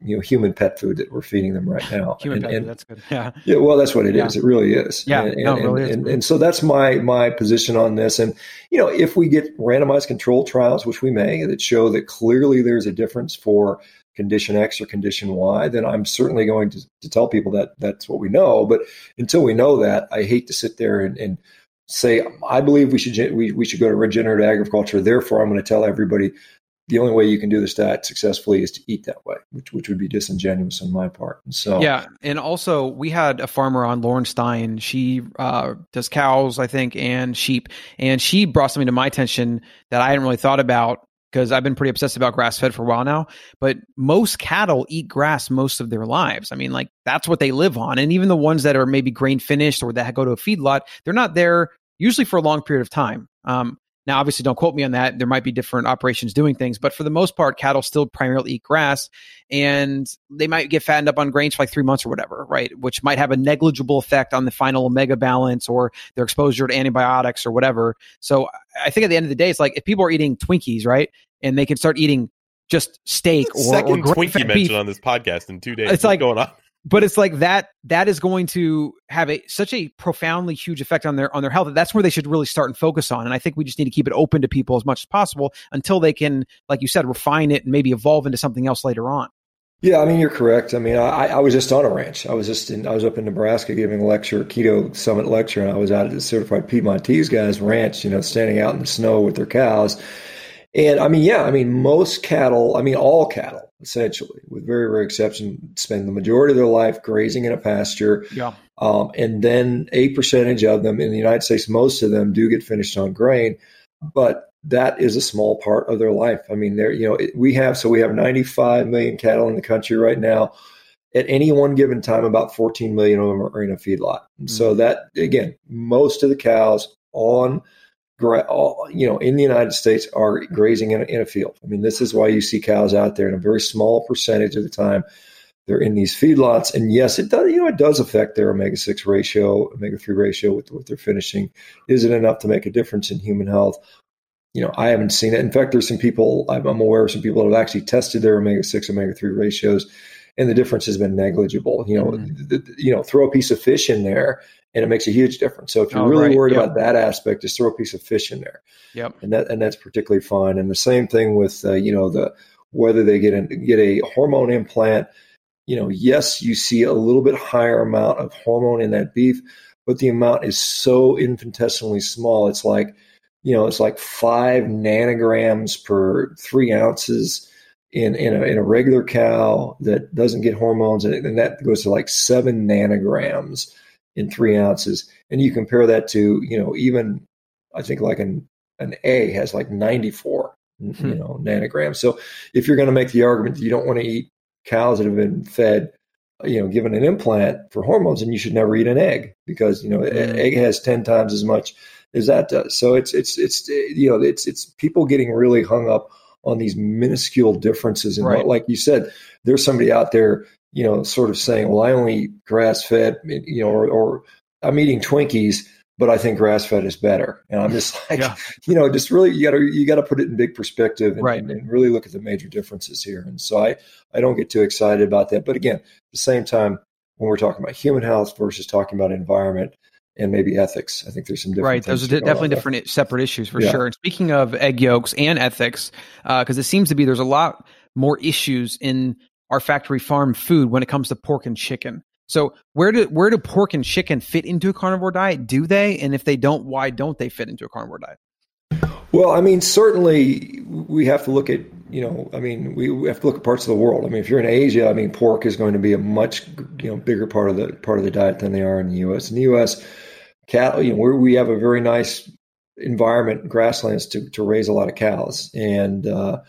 you know human pet food that we're feeding them right now. Human and, pet food, and- that's good. Yeah. yeah, well, that's what it is. Yeah. It really is. Yeah, and, no, really is. and so that's my my position on this. And you know, if we get randomized control trials, which we may, that show that clearly there's a difference for condition X or condition Y, then I'm certainly going to, to tell people that that's what we know. But until we know that, I hate to sit there and, and say I believe we should we, we should go to regenerative agriculture. Therefore, I'm going to tell everybody the only way you can do this diet successfully is to eat that way, which which would be disingenuous on my part. And so Yeah, and also we had a farmer on, Lauren Stein. She uh, does cows, I think, and sheep, and she brought something to my attention that I hadn't really thought about because I've been pretty obsessed about grass fed for a while now. But most cattle eat grass most of their lives. I mean, like that's what they live on, and even the ones that are maybe grain finished or that go to a feedlot, they're not there usually for a long period of time. Um, now, obviously, don't quote me on that. There might be different operations doing things, but for the most part, cattle still primarily eat grass and they might get fattened up on grains for like three months or whatever, right? Which might have a negligible effect on the final omega balance or their exposure to antibiotics or whatever. So I think at the end of the day, it's like if people are eating Twinkies, right? And they can start eating just steak or, Second Twinkie beef, mentioned on this podcast in two days. It's What's like- going on. But it's like that that is going to have a such a profoundly huge effect on their on their health that's where they should really start and focus on and i think we just need to keep it open to people as much as possible until they can like you said refine it and maybe evolve into something else later on Yeah, I mean you're correct. I mean I, I was just on a ranch. I was just in I was up in Nebraska giving a lecture, keto summit lecture, and I was out at the certified Piedmontese guys' ranch, you know, standing out in the snow with their cows. And I mean, yeah, I mean most cattle, I mean all cattle, essentially, with very rare exception, spend the majority of their life grazing in a pasture. yeah Um, and then a percentage of them in the United States, most of them do get finished on grain, but that is a small part of their life. I mean, there, you know, it, we have, so we have 95 million cattle in the country right now. At any one given time, about 14 million of them are in a feedlot. And so that, again, most of the cows on, gra- all, you know, in the United States are grazing in a, in a field. I mean, this is why you see cows out there in a very small percentage of the time they're in these feedlots. And yes, it does, you know, it does affect their omega 6 ratio, omega 3 ratio with what they're finishing. Is it enough to make a difference in human health? You know, I haven't seen it. In fact, there's some people, I'm aware of some people that have actually tested their omega 6, omega 3 ratios, and the difference has been negligible. You know, Mhm. th- th- you know, throw a piece of fish in there and it makes a huge difference. So if you're Oh, really right. worried Yeah. about that aspect, just throw a piece of fish in there yep and that and that's particularly fine. And the same thing with uh, you know the whether they get in, get a hormone implant. You know, yes, you see a little bit higher amount of hormone in that beef, but the amount is so infinitesimally small. It's like you know, it's like five nanograms per three ounces in in a, in a regular cow that doesn't get hormones, and, and that goes to like seven nanograms in three ounces. And you compare that to you know even I think like an an egg has like 94 you Hmm. know nanograms. So if you're going to make the argument that you don't want to eat cows that have been fed you know given an implant for hormones and you should never eat an egg because you know an Mm. egg has 10 times as much as that does. So it's it's it's you know it's it's people getting really hung up on these minuscule differences and Right. like you said there's somebody out there you know sort of saying well I only eat grass fed you know or, or I'm eating Twinkies but I think grass fed is better. And I'm just like, Yeah. you know, just really you gotta you gotta put it in big perspective and, Right. and, and really look at the major differences here. And so I, I don't get too excited about that. But again, at the same time, when we're talking about human health versus talking about environment and maybe ethics, I think there's some different right those are things to di- go definitely there. different eh, separate issues for Yeah. sure and speaking of egg yolks and ethics uh, because it seems to be there's a lot more issues in our factory farm food when it comes to pork and chicken so where do where do pork and chicken fit into a carnivore diet do they and if they don't why don't they fit into a carnivore diet Well, I mean, certainly we have to look at, you know, I mean, we, have to look at parts of the world. I mean, if you're in Asia, I mean, pork is going to be a much, you know, bigger part of the part of the diet than they are in the U.S. In the U.S., cattle, you know, we we have a very nice environment, grasslands to to raise a lot of cows, and uh,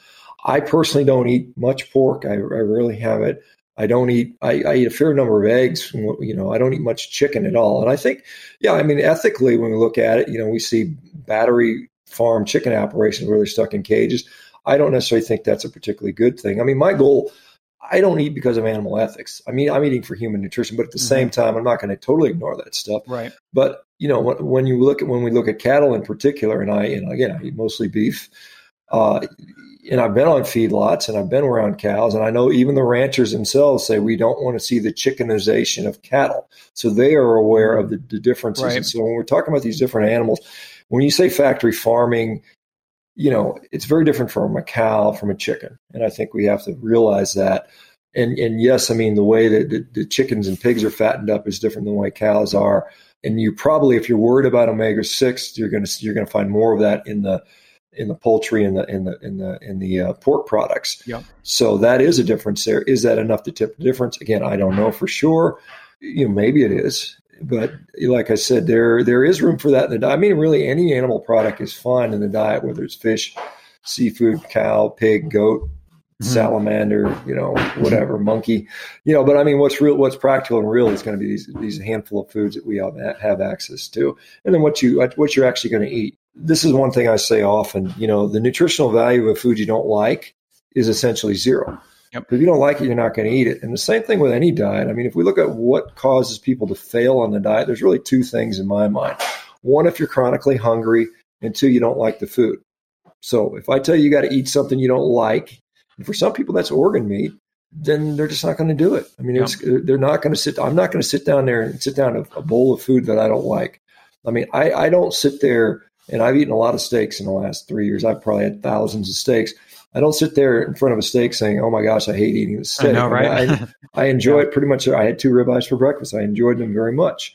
I personally don't eat much pork. I, I rarely have it. I don't eat. I, I eat a fair number of eggs. You know, I don't eat much chicken at all. And I think, yeah, I mean, ethically, when we look at it, you know, we see battery farm chicken operations where they're stuck in cages. I don't necessarily think that's a particularly good thing. I mean, my goal, I don't eat because of animal ethics. I mean, I'm eating for human nutrition, but at the Mhm. same time, I'm not going to totally ignore that stuff. right But you know, when, when you look at when we look at cattle in particular, and I, and again, I eat mostly beef. Uh, and I've been on feedlots and I've been around cows, and I know even the ranchers themselves say we don't want to see the chickenization of cattle. So they are aware of the, the differences. Right. And so when we're talking about these different animals, when you say factory farming, you know, it's very different from a cow from a chicken. And I think we have to realize that. And and yes, I mean the way that the, the chickens and pigs are fattened up is different than the way cows are. And you probably, if you're worried about omega six, you're to you're going to find more of that in the in the poultry and the in the in the in the uh, pork products. Yeah. So that is a difference there. Is that enough to tip the difference? Again, I don't know for sure. You know, maybe it is, but like I said, there there is room for that in the diet. I mean, really, any animal product is fine in the diet, whether it's fish, seafood, cow, pig, goat, Mhm. salamander, you know, whatever, monkey, you know. But I mean, what's real, what's practical and real is going to be these these handful of foods that we have, have access to, and then what you what you're actually going to eat. This is one thing I say often. You know, the nutritional value of food you don't like is essentially zero. Yep. If you don't like it, you're not going to eat it. And the same thing with any diet. I mean, if we look at what causes people to fail on the diet, there's really two things in my mind. One, if you're chronically hungry, and two, you don't like the food. So if I tell you you got to eat something you don't like, and for some people that's organ meat, then they're just not going to do it. I mean, Yeah. it's, uh, they're not going to sit. I'm not going to sit down there and sit down a, a bowl of food that I don't like. I mean, I, I don't sit there, and I've eaten a lot of steaks in the last three years. I've probably had thousands of steaks. I don't sit there in front of a steak saying, "Oh my gosh, I hate eating this steak." I know, right? I, I enjoy it pretty much. I had two ribeyes for breakfast. I enjoyed them very much,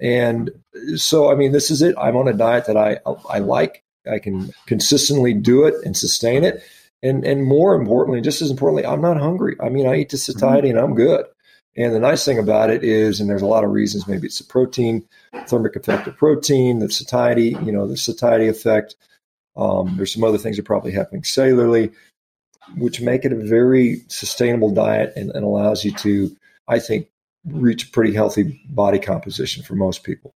and so I mean, this is it. I'm on a diet that I I like. I can consistently do it and sustain it, and and more importantly, just as importantly, I'm not hungry. I mean, I eat the satiety mm-hmm. and I'm good. And the nice thing about it is, and there's a lot of reasons. Maybe it's the protein, thermic effect of protein, the satiety. You know, the satiety effect. Um, there's some other things that are probably happening cellularly, which make it a very sustainable diet and, and allows you to, I think, reach pretty healthy body composition for most people.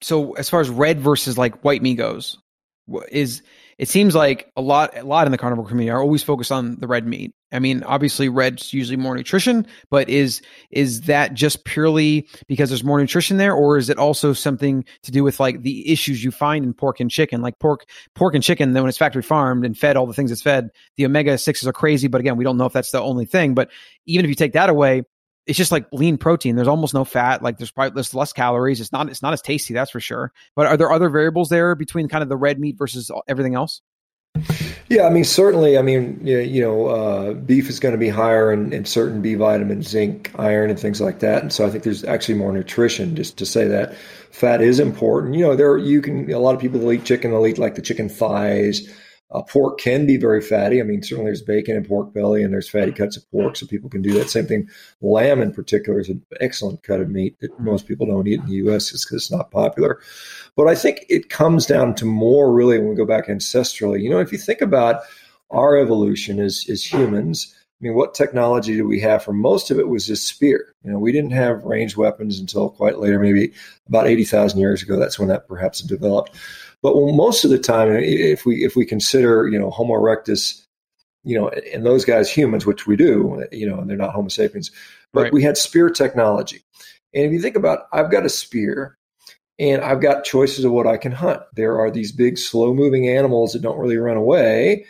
so as far as red versus like white meat goes, is it seems like a lot a lot in the carnivore community are always focused on the red meat. I mean, obviously red's usually more nutrition, but is is that just purely because there's more nutrition there, or is it also something to do with like the issues you find in pork and chicken? Like pork pork and chicken, then when it's factory farmed and fed all the things it's fed, the omega sixes are crazy. But again, we don't know if that's the only thing. But even if you take that away, it's just like lean protein. There's almost no fat. Like there's probably less calories. It's not it's not as tasty, that's for sure. But are there other variables there between kind of the red meat versus everything else? Yeah, I mean, certainly. I mean, you know, uh, beef is going to be higher in, in certain B vitamins, zinc, iron, and things like that. And so I think there's actually more nutrition. Just to say that fat is important. You know, there you can a lot of people that eat chicken. They'll eat like the chicken thighs. Uh, pork can be very fatty. I mean, certainly there's bacon and pork belly, and there's fatty cuts of pork, so people can do that. Same thing. Lamb, in particular, is an excellent cut of meat that most people don't eat in the U.S. just because it's not popular. But I think it comes down to more really when we go back ancestrally. You know, if you think about our evolution as as humans, I mean, what technology do we have? For most of it was just spear. You know, we didn't have ranged weapons until quite later, maybe about eighty thousand years ago. That's when that perhaps developed. But most of the time, if we if we consider you know Homo erectus, you know, and those guys humans, which we do, you know, and they're not Homo sapiens, but Right. we had spear technology. And if you think about, I've got a spear, and I've got choices of what I can hunt. There are these big, slow moving animals that don't really run away.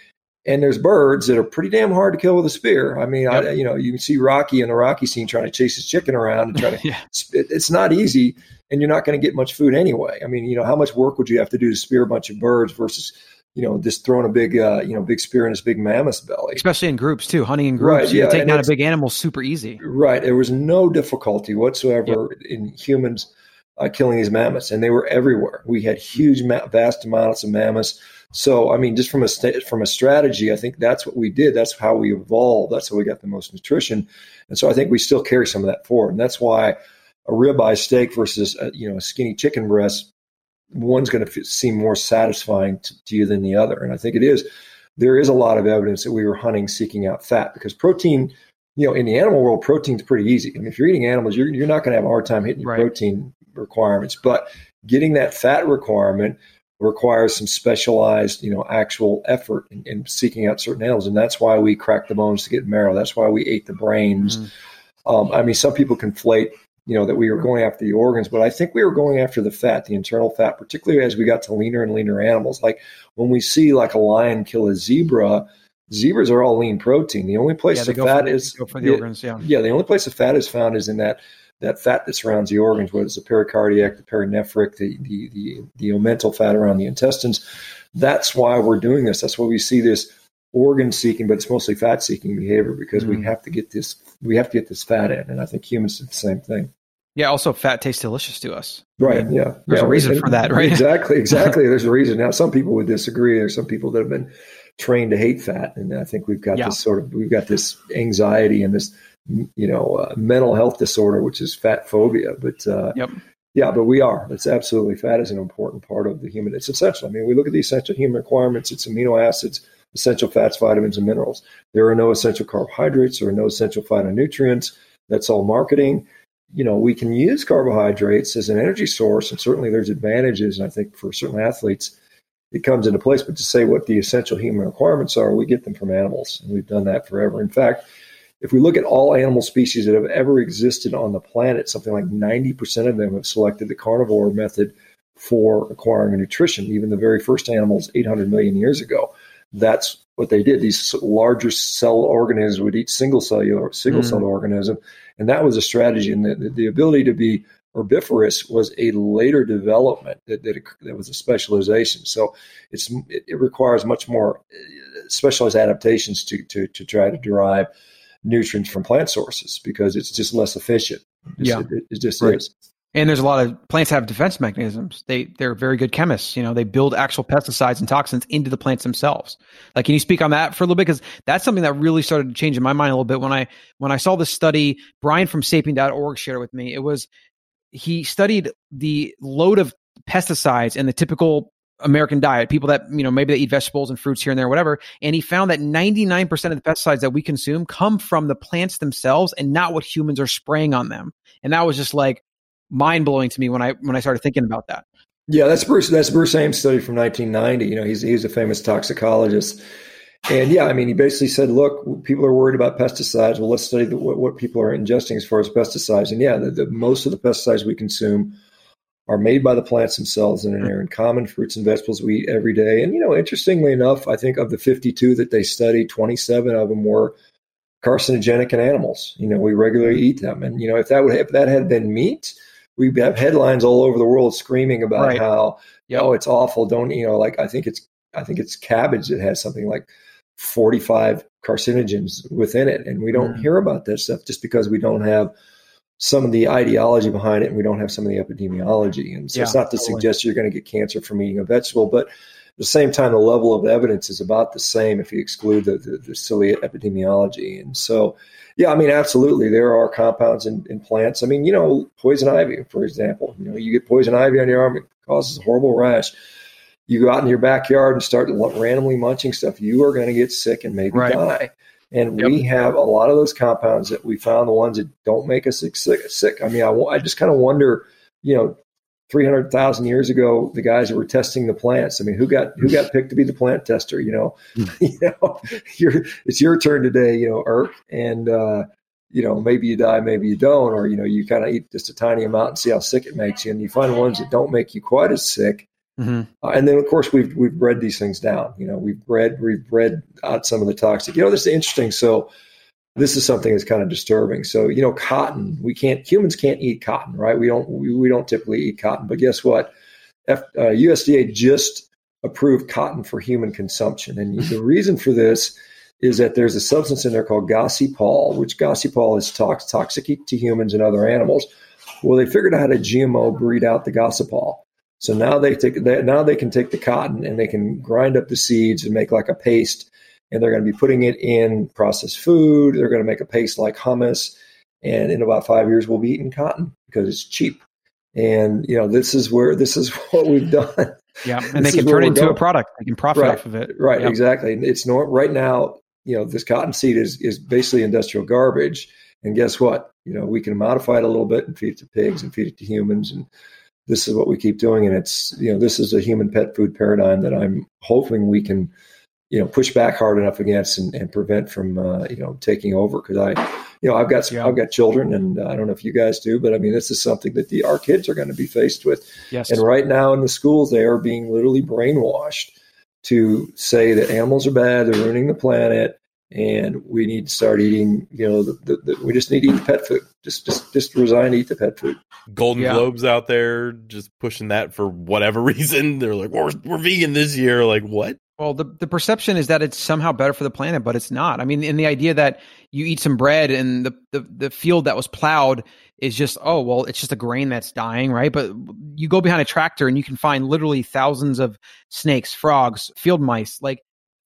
And there's birds that are pretty damn hard to kill with a spear. I mean, I, you know, you can see Rocky in the Rocky scene trying to chase his chicken around and try to. yeah. it- It's not easy, and you're not going to get much food anyway. I mean, you know, how much work would you have to do to spear a bunch of birds versus, you know, just throwing a big, uh, you know, big spear in this big mammoth's belly? Especially in groups too, hunting in groups. Right, You're yeah, taking out a big animal super easy. Right. There was no difficulty whatsoever in humans uh, killing these mammoths, and they were everywhere. We had huge, vast amounts of mammoths. So, I mean, just from a sta- from a strategy, I think that's what we did. That's how we evolved. That's how we got the most nutrition, and so I think we still carry some of that forward. And that's why a ribeye steak versus a, you know a skinny chicken breast, one's going to f- seem more satisfying to, to you than the other. And I think it is. There is a lot of evidence that we were hunting, seeking out fat because protein you know, in the animal world, protein's pretty easy. I mean, if you're eating animals, you're, you're not going to have a hard time hitting your Right. protein requirements. But getting that fat requirement requires some specialized, you know, actual effort in, in seeking out certain animals. And that's why we crack the bones to get marrow. That's why we ate the brains. Mhm. Um, I mean, some people conflate you know, that we were going after the organs, but I think we were going after the fat, the internal fat, particularly as we got to leaner and leaner animals. Like when we see like a lion kill a zebra, zebras are all lean protein. The only place yeah, the fat for, is go for the organs. Yeah, yeah. The only place the fat is found is in that that fat that surrounds the organs, whether it's the pericardiac, the perinephric, the the the, the omental fat around the intestines. That's why we're doing this. That's why we see this organ seeking, but it's mostly fat seeking behavior because mm. we have to get this we have to get this fat in, and I think humans do the same thing. Yeah. Also, fat tastes delicious to us. Right. I mean, yeah. There's yeah. a reason and, for that, right? Exactly. Exactly. There's a reason. Now, some people would disagree. There's some people that have been trained to hate fat, and I think we've got yeah. this sort of we've got this anxiety and this you know uh, mental health disorder, which is fat phobia. But uh, yep. Yeah, but we are. It's absolutely fat is an important part of the human. It's essential. I mean, we look at the essential human requirements. It's amino acids, essential fats, vitamins, and minerals. There are no essential carbohydrates. There are no essential phytonutrients. That's all marketing. You know, we can use carbohydrates as an energy source, and certainly there's advantages. And I think for certain athletes, it comes into place. But to say what the essential human requirements are, we get them from animals, and we've done that forever. In fact, if we look at all animal species that have ever existed on the planet, something like 90% of them have selected the carnivore method for acquiring nutrition. Even the very first animals 800 million years ago, that's what they did. These larger cell organisms would eat single cellular, single mm. cell organism, and that was a strategy. And the, the ability to be herbivorous was a later development that, that, that was a specialization. So it's it, it requires much more uh, specialized adaptations to to to try to derive nutrients from plant sources because it's just less efficient. It's, yeah, it, it just right. is. And there's a lot of plants have defense mechanisms. They they're very good chemists. You know, they build actual pesticides and toxins into the plants themselves. Like, can you speak on that for a little bit? Because that's something that really started to change in my mind a little bit when I when I saw this study. Brian from Sapien.org shared with me. It was he studied the load of pesticides in the typical American diet, people that, you know, maybe they eat vegetables and fruits here and there, whatever. And he found that 99% of the pesticides that we consume come from the plants themselves and not what humans are spraying on them. And that was just like mind blowing to me when I, when I started thinking about that. Yeah, that's Bruce, that's Bruce Ames study from 1990. You know, he's, he's a famous toxicologist. And yeah, I mean, he basically said, look, people are worried about pesticides. Well, let's study the, what, what people are ingesting as far as pesticides. And yeah, the, the, most of the pesticides we consume are made by the plants themselves and they're in common fruits and vegetables we eat every day. And, you know, interestingly enough, I think of the 52 that they studied, 27 of them were carcinogenic in animals. You know, we regularly eat them. And, you know, if that would, if that had been meat, we'd have headlines all over the world screaming about right. how, yep. oh, it's awful. Don't, you know, like, I think it's, I think it's cabbage that has something like 45 carcinogens within it. And we don't mm. hear about that stuff just because we don't have some of the ideology behind it and we don't have some of the epidemiology. And so yeah, it's not to totally. suggest you're going to get cancer from eating a vegetable, but at the same time, the level of evidence is about the same if you exclude the, the, the silly epidemiology. And so, yeah, I mean, absolutely, there are compounds in, in plants. I mean, you know, poison ivy, for example. You know, you get poison ivy on your arm, it causes a horrible rash. You go out in your backyard and start randomly munching stuff, you are going to get sick and maybe right. die. And yep. we have a lot of those compounds that we found the ones that don't make us sick. sick. I mean, I, I just kind of wonder, you know, 300,000 years ago, the guys that were testing the plants. I mean, who got who got picked to be the plant tester? You know, you know, it's your turn today. You know, Irk, and uh, you know maybe you die, maybe you don't, or you know you kind of eat just a tiny amount and see how sick it makes you, and you find ones that don't make you quite as sick, Mm-hmm. Uh, and then, of course, we've we've bred these things down. You know, we've bred we've bred out some of the toxic. You know, this is interesting. So, this is something that's kind of disturbing. So, you know, cotton. We can't humans can't eat cotton, right? We don't we, we don't typically eat cotton. But guess what? F, uh, USDA just approved cotton for human consumption, and the reason for this is that there's a substance in there called gossypol, which gossypol is tox- toxic to humans and other animals. Well, they figured out how to GMO breed out the gossypol. So now they take that now they can take the cotton and they can grind up the seeds and make like a paste, and they're going to be putting it in processed food. They're going to make a paste like hummus, and in about five years we'll be eating cotton because it's cheap. And you know this is where this is what we've done. Yeah, and they can turn it into going. a product. They can profit right. off of it. Right, yep. exactly. It's no right now. You know, this cotton seed is is basically industrial garbage. And guess what? You know, we can modify it a little bit and feed it to pigs and feed it to humans and this is what we keep doing and it's you know this is a human pet food paradigm that i'm hoping we can you know push back hard enough against and, and prevent from uh, you know taking over because i you know, I've got Yeah. I've got children, and uh, I don't know if you guys do, but I mean, this is something that the our kids are going to be faced with. Yes. And right now in the schools, they are being literally brainwashed to say that animals are bad, they're ruining the planet, and we need to start eating. You know, the, the, the, we just need to eat the pet food. Just just just resign to eat the pet food. Golden Yeah. Globes out there just pushing that for whatever reason. They're like, we're, we're vegan this year. Like, what? Well, the, the perception is that it's somehow better for the planet, but it's not. I mean, in the idea that you eat some bread and the, the, the field that was plowed is just, oh, well, it's just a grain that's dying, right? But you go behind a tractor and you can find literally thousands of snakes, frogs, field mice, like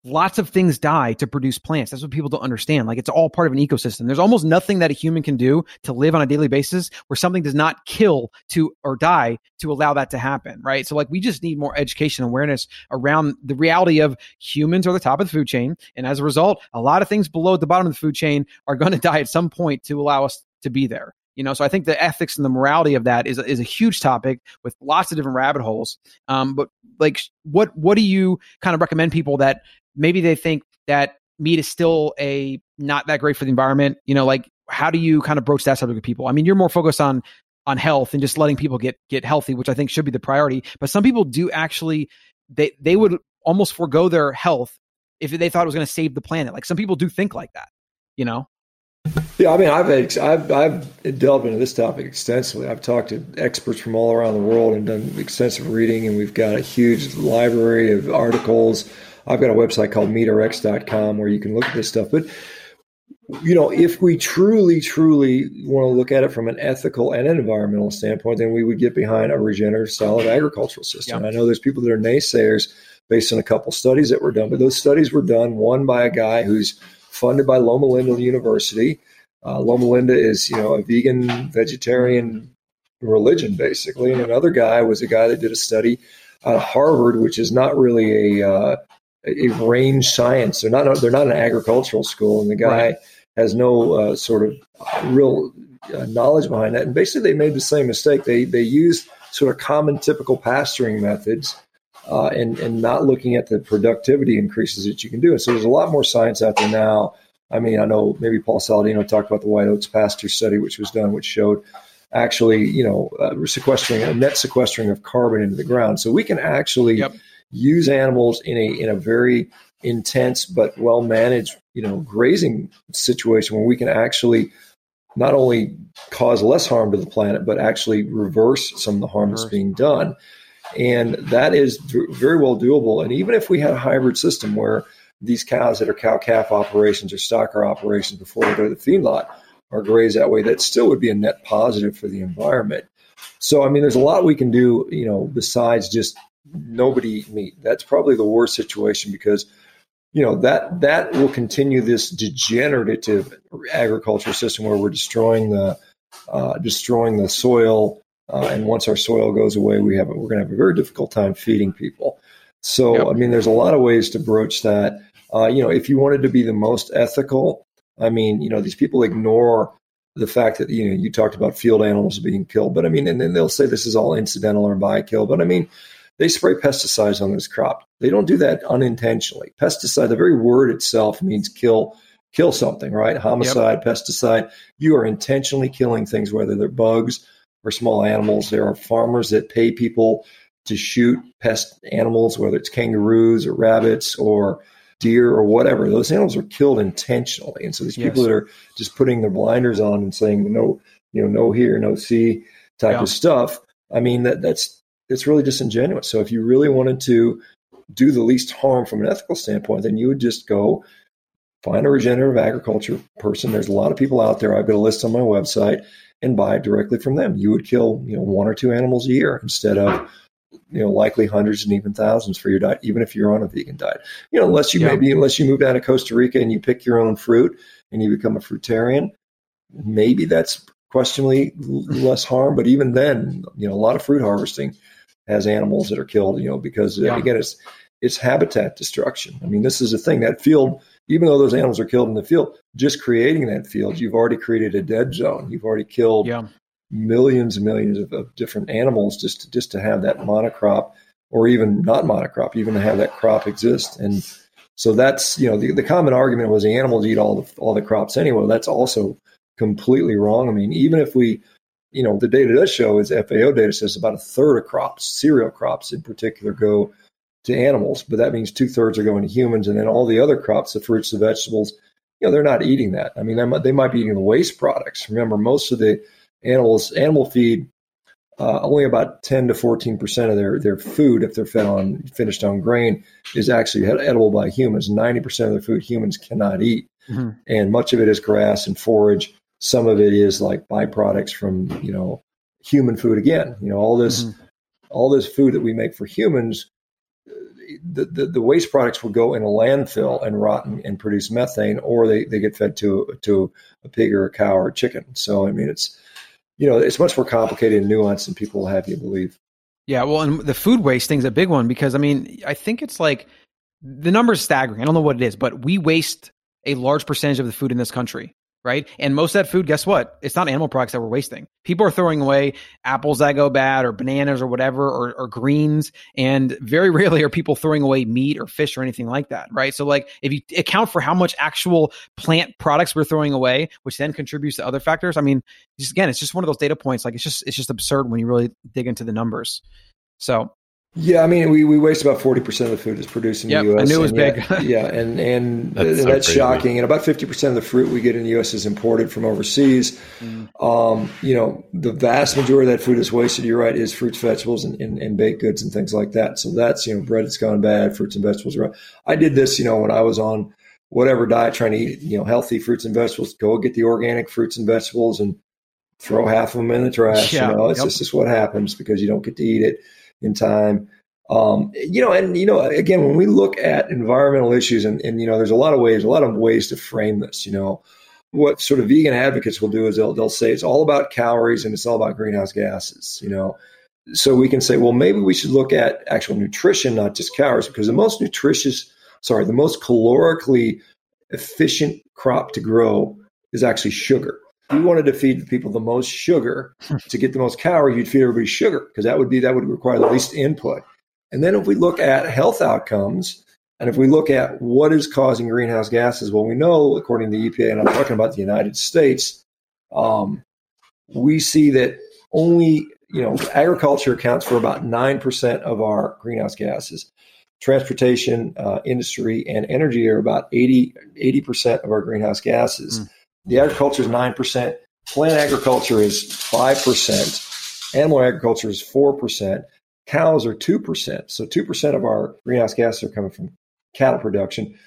lots of things die to produce plants. That's what people don't understand. Like it's all part of an ecosystem. There's almost nothing that a human can do to live on a daily basis where something does not kill to or die to allow that to happen, right? So like we just need more education awareness around the reality of humans are the top of the food chain. And as a result, a lot of things below at the bottom of the food chain are going to die at some point to allow us to be there. You know, so I think the ethics and the morality of that is is a huge topic with lots of different rabbit holes. Um, but like, what what do you kind of recommend people that maybe they think that meat is still a not that great for the environment? You know, like how do you kind of broach that subject with people? I mean, you're more focused on on health and just letting people get get healthy, which I think should be the priority. But some people do actually they they would almost forego their health if they thought it was going to save the planet. Like some people do think like that, you know. Yeah, I mean, I've I've I've delved into this topic extensively. I've talked to experts from all around the world and done extensive reading, and we've got a huge library of articles. I've got a website called MeatRx.com where you can look at this stuff. But you know, if we truly, truly want to look at it from an ethical and an environmental standpoint, then we would get behind a regenerative solid agricultural system. Yeah. I know there's people that are naysayers based on a couple studies that were done, but those studies were done one by a guy who's funded by Loma Linda University. Uh, Loma Linda is, you know, a vegan vegetarian religion basically, and another guy was a guy that did a study at Harvard, which is not really a uh, a range science. They're not they're not an agricultural school, and the guy Right. has no uh, sort of real uh, knowledge behind that. And basically, they made the same mistake. They they used sort of common typical pasturing methods. Uh, and and not looking at the productivity increases that you can do. And so there's a lot more science out there now. I mean, I know maybe Paul Saladino talked about the White Oak Pastures study, which was done, which showed actually, you know, uh, sequestering a net sequestering of carbon into the ground. So we can actually Yep. Use animals in a in a very intense but well managed, you know, grazing situation where we can actually not only cause less harm to the planet, but actually reverse some of the harm that's being done. And that is very well doable. And even if we had a hybrid system where these cows that are cow calf operations or stocker operations before they go to the feedlot are grazed that way, that still would be a net positive for the environment. So, I mean, there's a lot we can do, you know, besides just nobody eat meat. That's probably the worst situation because, you know, that that will continue this degenerative agriculture system where we're destroying the uh, destroying the soil. Uh, and once our soil goes away, we have we're going to have a very difficult time feeding people. So, Yep. I mean, there's a lot of ways to broach that. Uh, you know, if you wanted to be the most ethical, I mean, you know, these people ignore the fact that you know you talked about field animals being killed, but I mean, and then they'll say this is all incidental or by kill, but I mean, they spray pesticides on this crop. They don't do that unintentionally. Pesticide, the very word itself means kill, kill something, right? Homicide, pesticide. You are intentionally killing things, whether they're bugs or small animals. There are farmers that pay people to shoot pest animals, whether it's kangaroos or rabbits or deer or whatever. Those animals are killed intentionally. And so these people that are just putting their blinders on and saying no, you know, no here, no see type Yeah. of stuff. I mean that that's it's really disingenuous. So if you really wanted to do the least harm from an ethical standpoint, then you would just go find a regenerative agriculture person. There's a lot of people out there. I've got a list on my website and buy it directly from them. You would kill, you know, one or two animals a year instead of, you know, likely hundreds and even thousands for your diet, even if you're on a vegan diet. You know, unless you Yeah. maybe unless you move down to Costa Rica and you pick your own fruit and you become a fruitarian, maybe that's questionably less harm. But even then, you know, a lot of fruit harvesting has animals that are killed, you know, because uh, Yeah. again, it's it's habitat destruction. I mean, this is the thing that field, even though those animals are killed in the field, just creating that field, you've already created a dead zone. You've already killed Yeah. millions and millions of, of different animals just to, just to have that monocrop, or even not monocrop, even to have that crop exist. And so that's you know the, the common argument was the animals eat all the all the crops anyway. That's also completely wrong. I mean, even if we, you know, the data does show is FAO data says about a third of crops, cereal crops in particular, go to animals, but that means two thirds are going to humans, and then all the other crops, the fruits, the vegetables, you know, they're not eating that. I mean, they might, they might be eating the waste products. Remember, most of the animals, animal feed, uh, only about 10 to 14 percent of their, their food, if they're fed on finished on grain, is actually edible by humans. 90 percent of the food humans cannot eat, mm-hmm. and much of it is grass and forage. Some of it is like byproducts from you know human food. Again, you know all this mm-hmm. all this food that we make for humans the, the, the, waste products will go in a landfill and rot and, and, produce methane, or they, they get fed to to a pig or a cow or a chicken. So I mean, it's you know it's much more complicated and nuanced than people have you believe. Yeah, well, and the food waste thing is a big one because I mean, I think it's like the number is staggering. I don't know what it is, but we waste a large percentage of the food in this country right? And most of that food, guess what? It's not animal products that we're wasting. People are throwing away apples that go bad or bananas or whatever or, or, greens. And very rarely are people throwing away meat or fish or anything like that, right? So like if you account for how much actual plant products we're throwing away, which then contributes to other factors, I mean, just again, it's just one of those data points. Like it's just, it's just absurd when you really dig into the numbers. So yeah, I mean, we, we waste about forty percent of the food that's produced in yep, the U.S. I knew it was big. Yeah, yeah, and and that's, so that's shocking. And about fifty percent of the fruit we get in the U.S. is imported from overseas. Mm. Um, you know, the vast majority of that food is wasted. You're right, is fruits, vegetables, and, and, and baked goods and things like that. So that's you know, bread that's gone bad, fruits and vegetables. Are, I did this, you know, when I was on whatever diet, trying to eat you know healthy fruits and vegetables. Go get the organic fruits and vegetables and throw half of them in the trash. Yeah, you know, it's yep. just what happens because you don't get to eat it in time. Um, you know, and you know, again, when we look at environmental issues, and, and you know, there's a lot of ways, a lot of ways to frame this. You know, what sort of vegan advocates will do is they'll they'll say it's all about calories and it's all about greenhouse gases. You know, so we can say, well, maybe we should look at actual nutrition, not just calories, because the most nutritious, sorry, the most calorically efficient crop to grow is actually sugar. If you wanted to feed people the most sugar to get the most calories, you'd feed everybody sugar because that would be that would require the least input. And then if we look at health outcomes, and if we look at what is causing greenhouse gases, well, we know, according to the EPA, and I'm talking about the United States, um, we see that only, you know, agriculture accounts for about 9% of our greenhouse gases. Transportation, uh, industry, and energy are about 80, 80% of our greenhouse gases. Mm. The agriculture is 9%. Plant agriculture is 5%. Animal agriculture is 4%. Cows are 2%. So 2% of our greenhouse gases are coming from cattle production.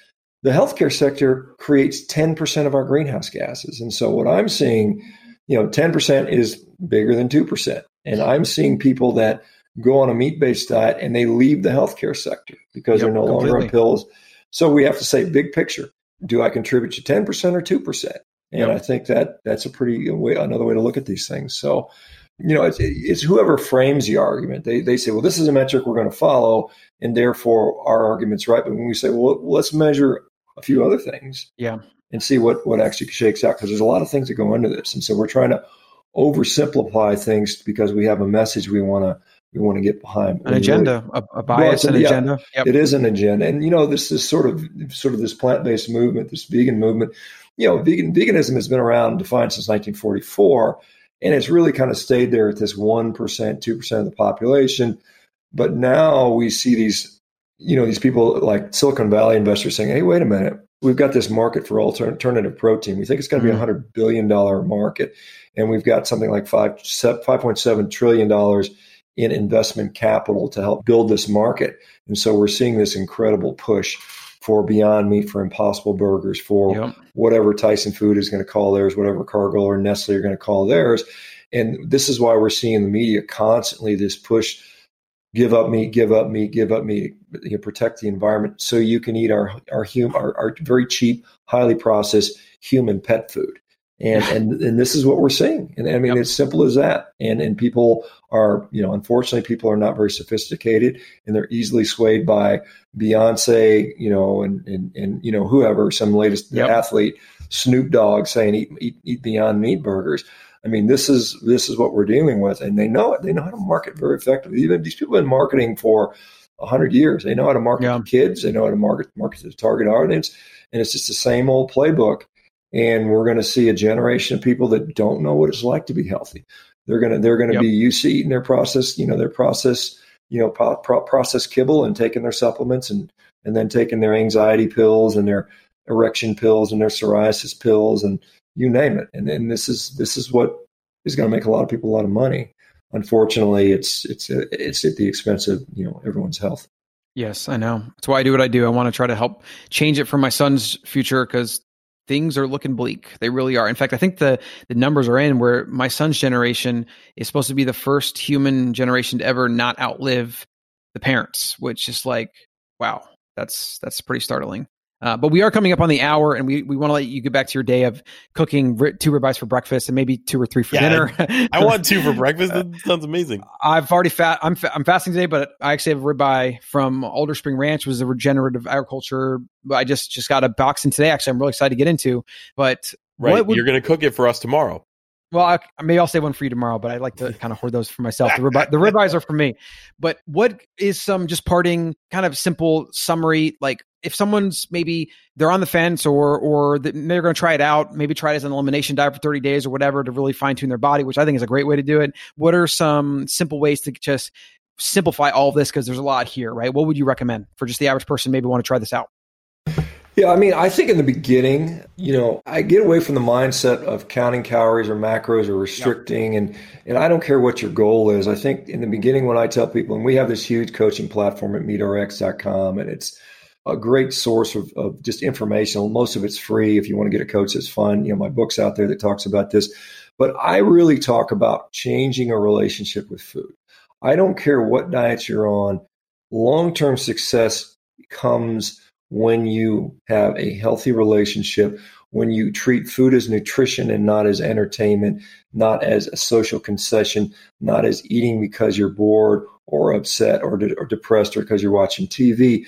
The healthcare sector creates 10% of our greenhouse gases. And so what I'm seeing, you know, 10% is bigger than 2%. And I'm seeing people that go on a meat based diet and they leave the healthcare sector because yep, they're no completely. longer on pills. So we have to say, big picture, do I contribute to 10% or 2%? And yep. I think that that's a pretty way, another way to look at these things. So you know, it's, it's whoever frames the argument. They, they say, well, this is a metric we're going to follow, and therefore our argument's right. But when we say, well, let's measure a few other things, yeah, and see what what actually shakes out, because there's a lot of things that go into this, and so we're trying to oversimplify things because we have a message we want to we want to get behind an agenda, really, a, a, bias, well, an yeah, agenda. Yep. It is an agenda, and you know, this is sort of sort of this plant based movement, this vegan movement. You know, vegan veganism has been around defined since 1944 and it's really kind of stayed there at this 1%, 2% of the population. But now we see these, you know, these people like Silicon Valley investors saying, hey, wait a minute, we've got this market for alternative protein. We think it's going to be a mm-hmm. $100 billion market. And we've got something like five, $5.7 trillion in investment capital to help build this market. And so we're seeing this incredible push for Beyond Meat, for Impossible Burgers, for yep. whatever Tyson Food is going to call theirs, whatever Cargill or Nestle are going to call theirs. And this is why we're seeing the media constantly this push give up meat, give up meat, give up meat, you know, protect the environment so you can eat our our, hum, our, our very cheap, highly processed human pet food and and and this is what we're seeing. And i mean yep. it's simple as that. And and people are you know unfortunately people are not very sophisticated and they're easily swayed by beyonce you know and and, and you know whoever some latest yep. athlete snoop dogg saying eat, eat eat beyond meat burgers. I mean this is this is what we're dealing with. And they know it. They know how to market very effectively. Even these people have been marketing for 100 years. They know how to market yeah. to kids. They know how to market market to the target audience. And it's just the same old playbook and we're going to see a generation of people that don't know what it's like to be healthy. They're gonna they're gonna yep. be used to eating their process, you know, their process, you know, pro- pro- processed kibble and taking their supplements and and then taking their anxiety pills and their erection pills and their psoriasis pills and you name it. And then this is this is what is going to make a lot of people a lot of money. Unfortunately, it's it's it's at the expense of you know everyone's health. Yes, I know. That's why I do what I do. I want to try to help change it for my son's future because things are looking bleak. They really are. In fact, I think the the numbers are in where my son's generation is supposed to be the first human generation to ever not outlive the parents, which is like, wow, that's that's pretty startling. Uh, but we are coming up on the hour, and we, we want to let you get back to your day of cooking two ribeyes for breakfast and maybe two or three for yeah, dinner. I want two for breakfast. That sounds amazing. I've already fat. I'm fa- I'm fasting today, but I actually have a ribeye from Alder Spring Ranch, was a regenerative agriculture. I just just got a box in today. Actually, I'm really excited to get into. But right, would, you're going to cook it for us tomorrow. Well, I, maybe I'll say one for you tomorrow, but I like to kind of hoard those for myself. The, rib- the ribeyes are for me. But what is some just parting kind of simple summary? Like if someone's maybe they're on the fence or or they're going to try it out, maybe try it as an elimination diet for 30 days or whatever to really fine tune their body, which I think is a great way to do it. What are some simple ways to just simplify all of this? Because there's a lot here, right? What would you recommend for just the average person maybe want to try this out? Yeah, I mean, I think in the beginning, you know, I get away from the mindset of counting calories or macros or restricting, yep. and and I don't care what your goal is. I think in the beginning, when I tell people, and we have this huge coaching platform at meatrx.com, and it's a great source of, of just information. Most of it's free. If you want to get a coach, it's fun. You know, my book's out there that talks about this, but I really talk about changing a relationship with food. I don't care what diets you're on. Long term success comes when you have a healthy relationship, when you treat food as nutrition and not as entertainment, not as a social concession, not as eating because you're bored or upset or, de- or depressed or because you're watching TV.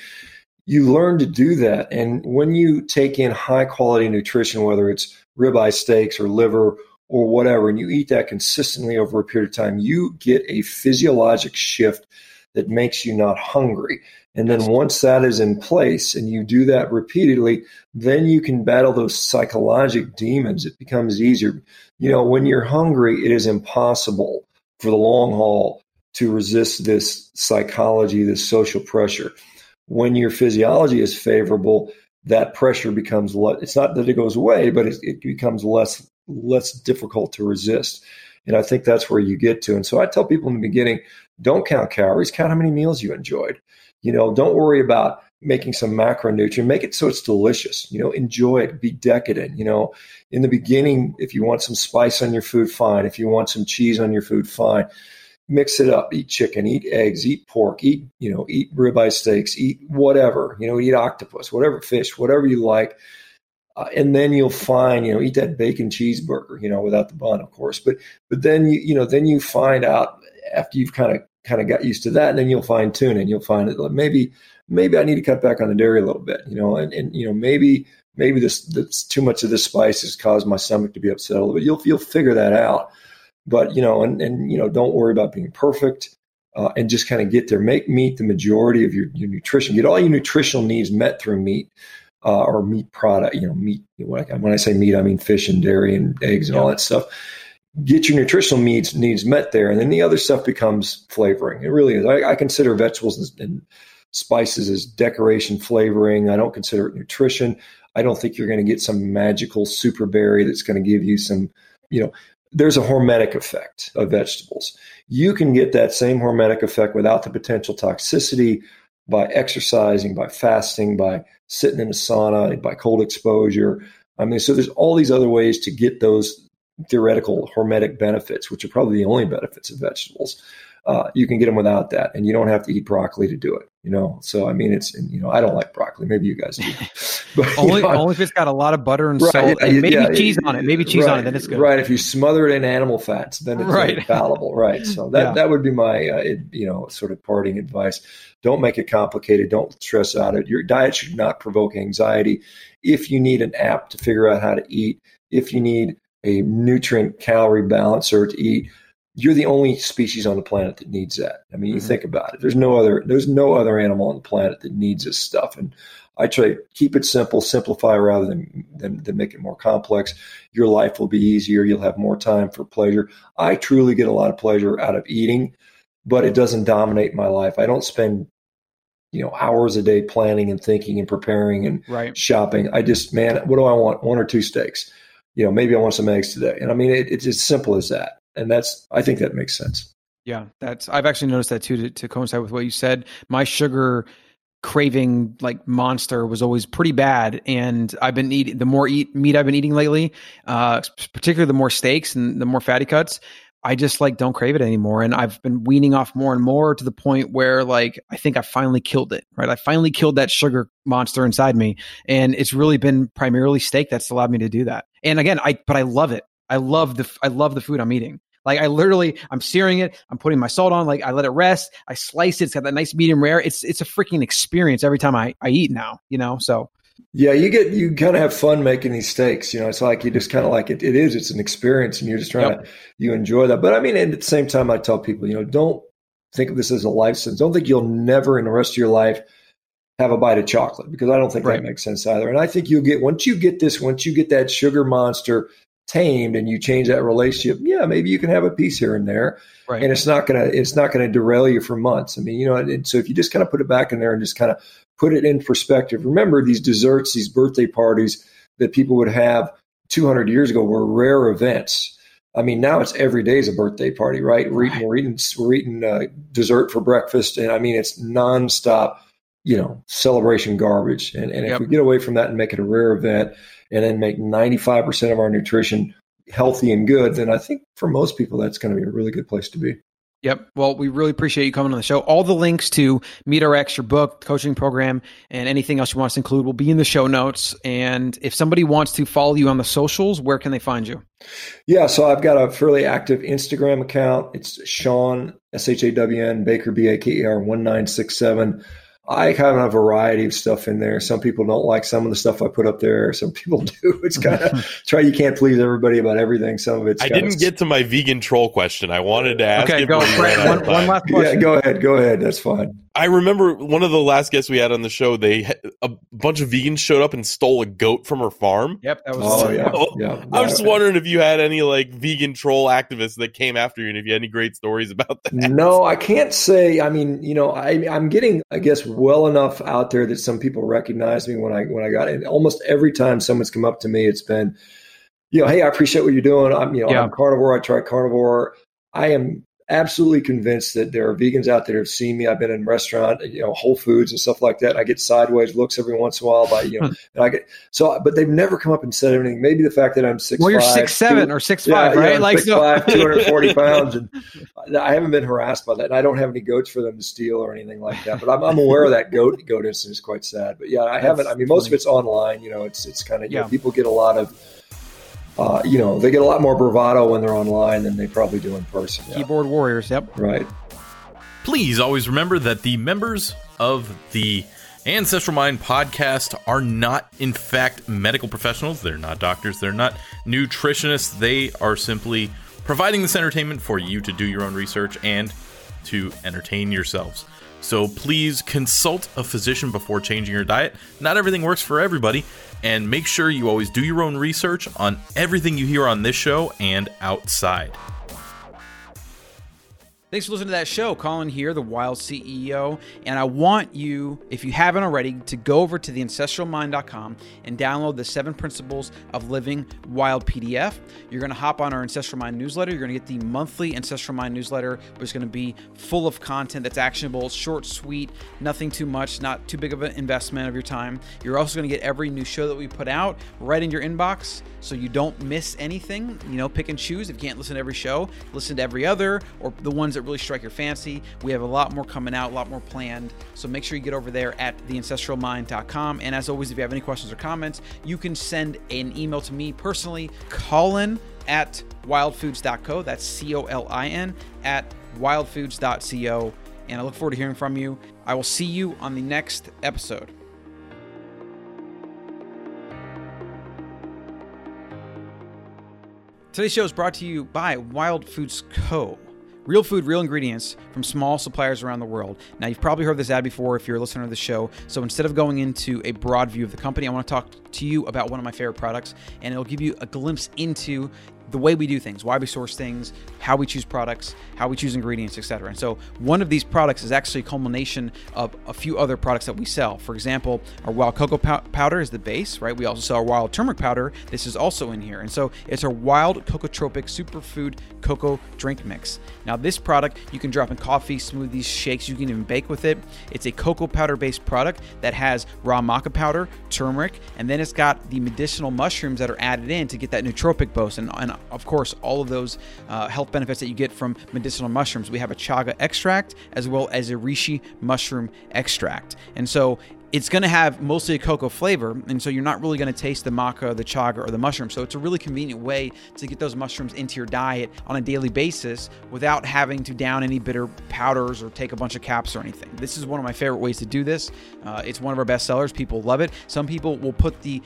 You learn to do that. And when you take in high quality nutrition, whether it's ribeye steaks or liver or whatever, and you eat that consistently over a period of time, you get a physiologic shift that makes you not hungry. And then once that is in place and you do that repeatedly, then you can battle those psychological demons. It becomes easier. You know, when you're hungry, it is impossible for the long haul to resist this psychology, this social pressure. When your physiology is favorable, that pressure becomes less. It's not that it goes away, but it, it becomes less less difficult to resist. And I think that's where you get to. And so I tell people in the beginning, don't count calories, count how many meals you enjoyed. You know, don't worry about making some macronutrient. Make it so it's delicious. You know, enjoy it. Be decadent. You know, in the beginning, if you want some spice on your food, fine. If you want some cheese on your food, fine. Mix it up. Eat chicken. Eat eggs. Eat pork. Eat you know. Eat ribeye steaks. Eat whatever. You know. Eat octopus. Whatever fish. Whatever you like. Uh, and then you'll find, you know, eat that bacon cheeseburger, you know, without the bun, of course. But but then you you know then you find out after you've kind of kind of got used to that, and then you'll fine tune and you'll find that maybe maybe I need to cut back on the dairy a little bit, you know, and, and you know maybe maybe this, this too much of this spice has caused my stomach to be upset a little bit. You'll you'll figure that out, but you know, and and you know, don't worry about being perfect. Uh, and just kind of get there. Make meat the majority of your, your nutrition. Get all your nutritional needs met through meat uh, or meat product. You know, meat. When I say meat, I mean fish and dairy and eggs and yeah. all that stuff get your nutritional needs needs met there, and then the other stuff becomes flavoring. It really is. I, I consider vegetables and spices as decoration flavoring. I don't consider it nutrition. I don't think you're going to get some magical super berry that's going to give you some, you know, there's a hormetic effect of vegetables. You can get that same hormetic effect without the potential toxicity by exercising, by fasting, by sitting in a sauna, by cold exposure. I mean, so there's all these other ways to get those theoretical hormetic benefits, which are probably the only benefits of vegetables. Uh, you can get them without that, and you don't have to eat broccoli to do it. You know, so I mean, it's you know, I don't like broccoli. Maybe you guys do, but only, know, only if it's got a lot of butter and right, salt, and maybe yeah, cheese on it. Maybe cheese right, on it, then it's good. Right. If you smother it in animal fats, then it's right. palatable. Right. So that yeah. that would be my uh, you know sort of parting advice. Don't make it complicated. Don't stress out it. Your diet should not provoke anxiety. If you need an app to figure out how to eat, if you need a nutrient calorie balancer to eat, you're the only species on the planet that needs that. I mean, you mm-hmm. think about it. There's no other there's no other animal on the planet that needs this stuff. And I try to keep it simple, simplify rather than, than, than make it more complex. Your life will be easier. You'll have more time for pleasure. I truly get a lot of pleasure out of eating, but it doesn't dominate my life. I don't spend you know hours a day planning and thinking and preparing and right. shopping. I just man, what do I want? One or two steaks. You know, maybe I want some eggs today. And I mean, it, it's as simple as that. And that's I think that makes sense. Yeah, that's I've actually noticed that too. To, to coincide with what you said, my sugar craving like monster was always pretty bad and i've been eating the more eat meat i've been eating lately uh particularly the more steaks and the more fatty cuts i just like don't crave it anymore and i've been weaning off more and more to the point where like i think i finally killed it right i finally killed that sugar monster inside me and it's really been primarily steak that's allowed me to do that and again i but i love it i love the i love the food i'm eating like I literally, I'm searing it. I'm putting my salt on. Like I let it rest. I slice it. It's got that nice medium rare. It's it's a freaking experience every time I I eat now. You know, so. Yeah, you get you kind of have fun making these steaks. You know, it's like you just kind of like it. It is. It's an experience, and you're just trying yep. to you enjoy that. But I mean, at the same time, I tell people, you know, don't think of this as a life sentence. Don't think you'll never in the rest of your life have a bite of chocolate because I don't think right. that makes sense either. And I think you'll get once you get this, once you get that sugar monster tamed and you change that relationship, yeah, maybe you can have a piece here and there, right. and it's not gonna it's not gonna derail you for months. I mean, you know, and, and so if you just kind of put it back in there and just kind of put it in perspective, remember these desserts, these birthday parties that people would have 200 years ago were rare events. I mean, now it's every day is a birthday party, right? We're eating, we're eating, we're eating uh, dessert for breakfast, and I mean, it's nonstop, you know, celebration garbage. And, and if we get away from that and make it a rare event, and then make 95% of our nutrition healthy and good, then I think for most people, that's going to be a really good place to be. Yep. Well, we really appreciate you coming on the show. All the links to MeatRx, your book, coaching program, and anything else you want us to include will be in the show notes. And if somebody wants to follow you on the socials, where can they find you? Yeah, so I've got a fairly active Instagram account. It's Shawn S H A W N Baker B A K E R one nine six seven. I have a variety of stuff in there. Some people don't like some of the stuff I put up there. Some people do. It's kind of try. You can't please everybody about everything. Some of it's. I didn't get to my vegan troll question. I wanted to ask. You. Okay, go. One, one last question. Yeah, go ahead. Go ahead. That's fine. I remember one of the last guests we had on the show. They a bunch of vegans showed up and stole a goat from her farm. Yep. That was. Oh yeah, yeah. I was just wondering if you had any like vegan troll activists that came after you, and if you had any great stories about that. No, I can't say. I mean, you know, I I'm getting, I guess, well enough out out there that some people recognize me when I when I got it. Almost every time someone's come up to me, it's been, you know, hey, I appreciate what you're doing. I'm you know yeah. I'm carnivore. I try carnivore. I am absolutely convinced that there are vegans out there who have seen me. I've been in restaurant, you know, Whole Foods and stuff like that. I get sideways looks every once in a while by, you know, hmm. and I get, so, but they've never come up and said anything. Maybe the fact that I'm six, well, you're five, six, seven two, or six, yeah, five, right? Yeah, like six, so. five, 240 pounds. And I haven't been harassed by that. And I don't have any goats for them to steal or anything like that, but I'm, I'm aware of that goat, goat incident is quite sad, but yeah, I That's haven't, I mean, most funny. of it's online, you know, it's, it's kind of, yeah. Know, people get a lot of, uh, you know, they get a lot more bravado when they're online than they probably do in person. Yeah. Keyboard warriors, yep. Right. Please always remember that the members of the Ancestral Mind podcast are not, in fact, medical professionals. They're not doctors. They're not nutritionists. They are simply providing this entertainment for you to do your own research and to entertain yourselves. So please consult a physician before changing your diet. Not everything works for everybody, and make sure you always do your own research on everything you hear on this show and outside. Thanks for listening to that show. Colin here, the Wild CEO. And I want you, if you haven't already, to go over to theancestralmind.com and download the seven principles of living wild PDF. You're going to hop on our Ancestral Mind newsletter. You're going to get the monthly Ancestral Mind newsletter, which is going to be full of content that's actionable, short, sweet, nothing too much, not too big of an investment of your time. You're also going to get every new show that we put out right in your inbox so you don't miss anything. You know, pick and choose. If you can't listen to every show, listen to every other or the ones that really strike your fancy. We have a lot more coming out, a lot more planned. So make sure you get over there at theancestralmind.com. And as always, if you have any questions or comments, you can send an email to me personally, Colin at wildfoods.co. That's C O L I N at wildfoods.co. And I look forward to hearing from you. I will see you on the next episode. Today's show is brought to you by Wild Foods Co Real food, real ingredients from small suppliers around the world. Now, you've probably heard this ad before if you're a listener to the show. So instead of going into a broad view of the company, I want to talk to you about one of my favorite products, and it'll give you a glimpse into the way we do things, why we source things, how we choose products, how we choose ingredients, etc. And so one of these products is actually a culmination of a few other products that we sell. For example, our wild cocoa powder is the base, right? We also sell our wild turmeric powder. This is also in here. And so it's our wild cocotropic superfood cocoa drink mix. Now this product you can drop in coffee, smoothies, shakes, you can even bake with it. It's a cocoa powder based product that has raw maca powder, turmeric, and then it's got the medicinal mushrooms that are added in to get that nootropic boost and, and of course, all of those uh, health benefits that you get from medicinal mushrooms. We have a chaga extract as well as a reishi mushroom extract. And so it's going to have mostly a cocoa flavor, and so you're not really going to taste the maca, the chaga, or the mushroom. So it's a really convenient way to get those mushrooms into your diet on a daily basis without having to down any bitter powders or take a bunch of caps or anything. This is one of my favorite ways to do this. Uh, it's one of our best sellers. People love it. Some people will put the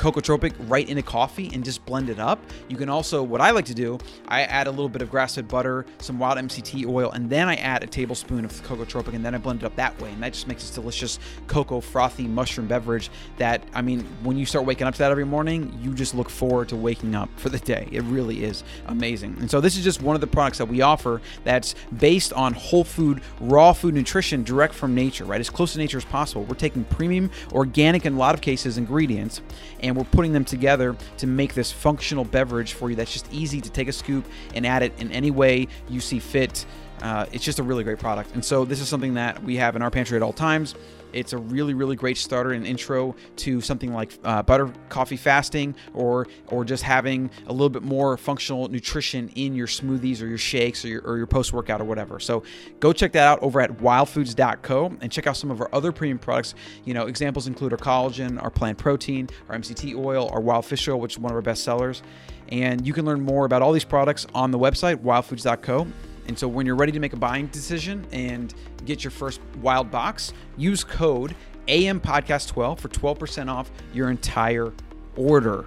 Cocotropic right into coffee and just blend it up. You can also, what I like to do, I add a little bit of grass-fed butter, some wild MCT oil, and then I add a tablespoon of Cocotropic, and then I blend it up that way. And that just makes this delicious cocoa frothy mushroom beverage that, I mean, when you start waking up to that every morning, you just look forward to waking up for the day. It really is amazing. And so this is just one of the products that we offer that's based on whole food, raw food nutrition direct from nature, right? As close to nature as possible. We're taking premium, organic, in a lot of cases, ingredients, and and we're putting them together to make this functional beverage for you that's just easy to take a scoop and add it in any way you see fit. Uh, it's just a really great product. And so, this is something that we have in our pantry at all times. It's a really, really great starter and intro to something like uh, butter coffee fasting, or or just having a little bit more functional nutrition in your smoothies or your shakes or your, or your post workout or whatever. So go check that out over at wildfoods.co and check out some of our other premium products. You know, examples include our collagen, our plant protein, our MCT oil, our wild fish oil, which is one of our best sellers. And you can learn more about all these products on the website, wildfoods.co. And so when you're ready to make a buying decision and get your first wild box, use code AM Podcast 12 for 12% off your entire order.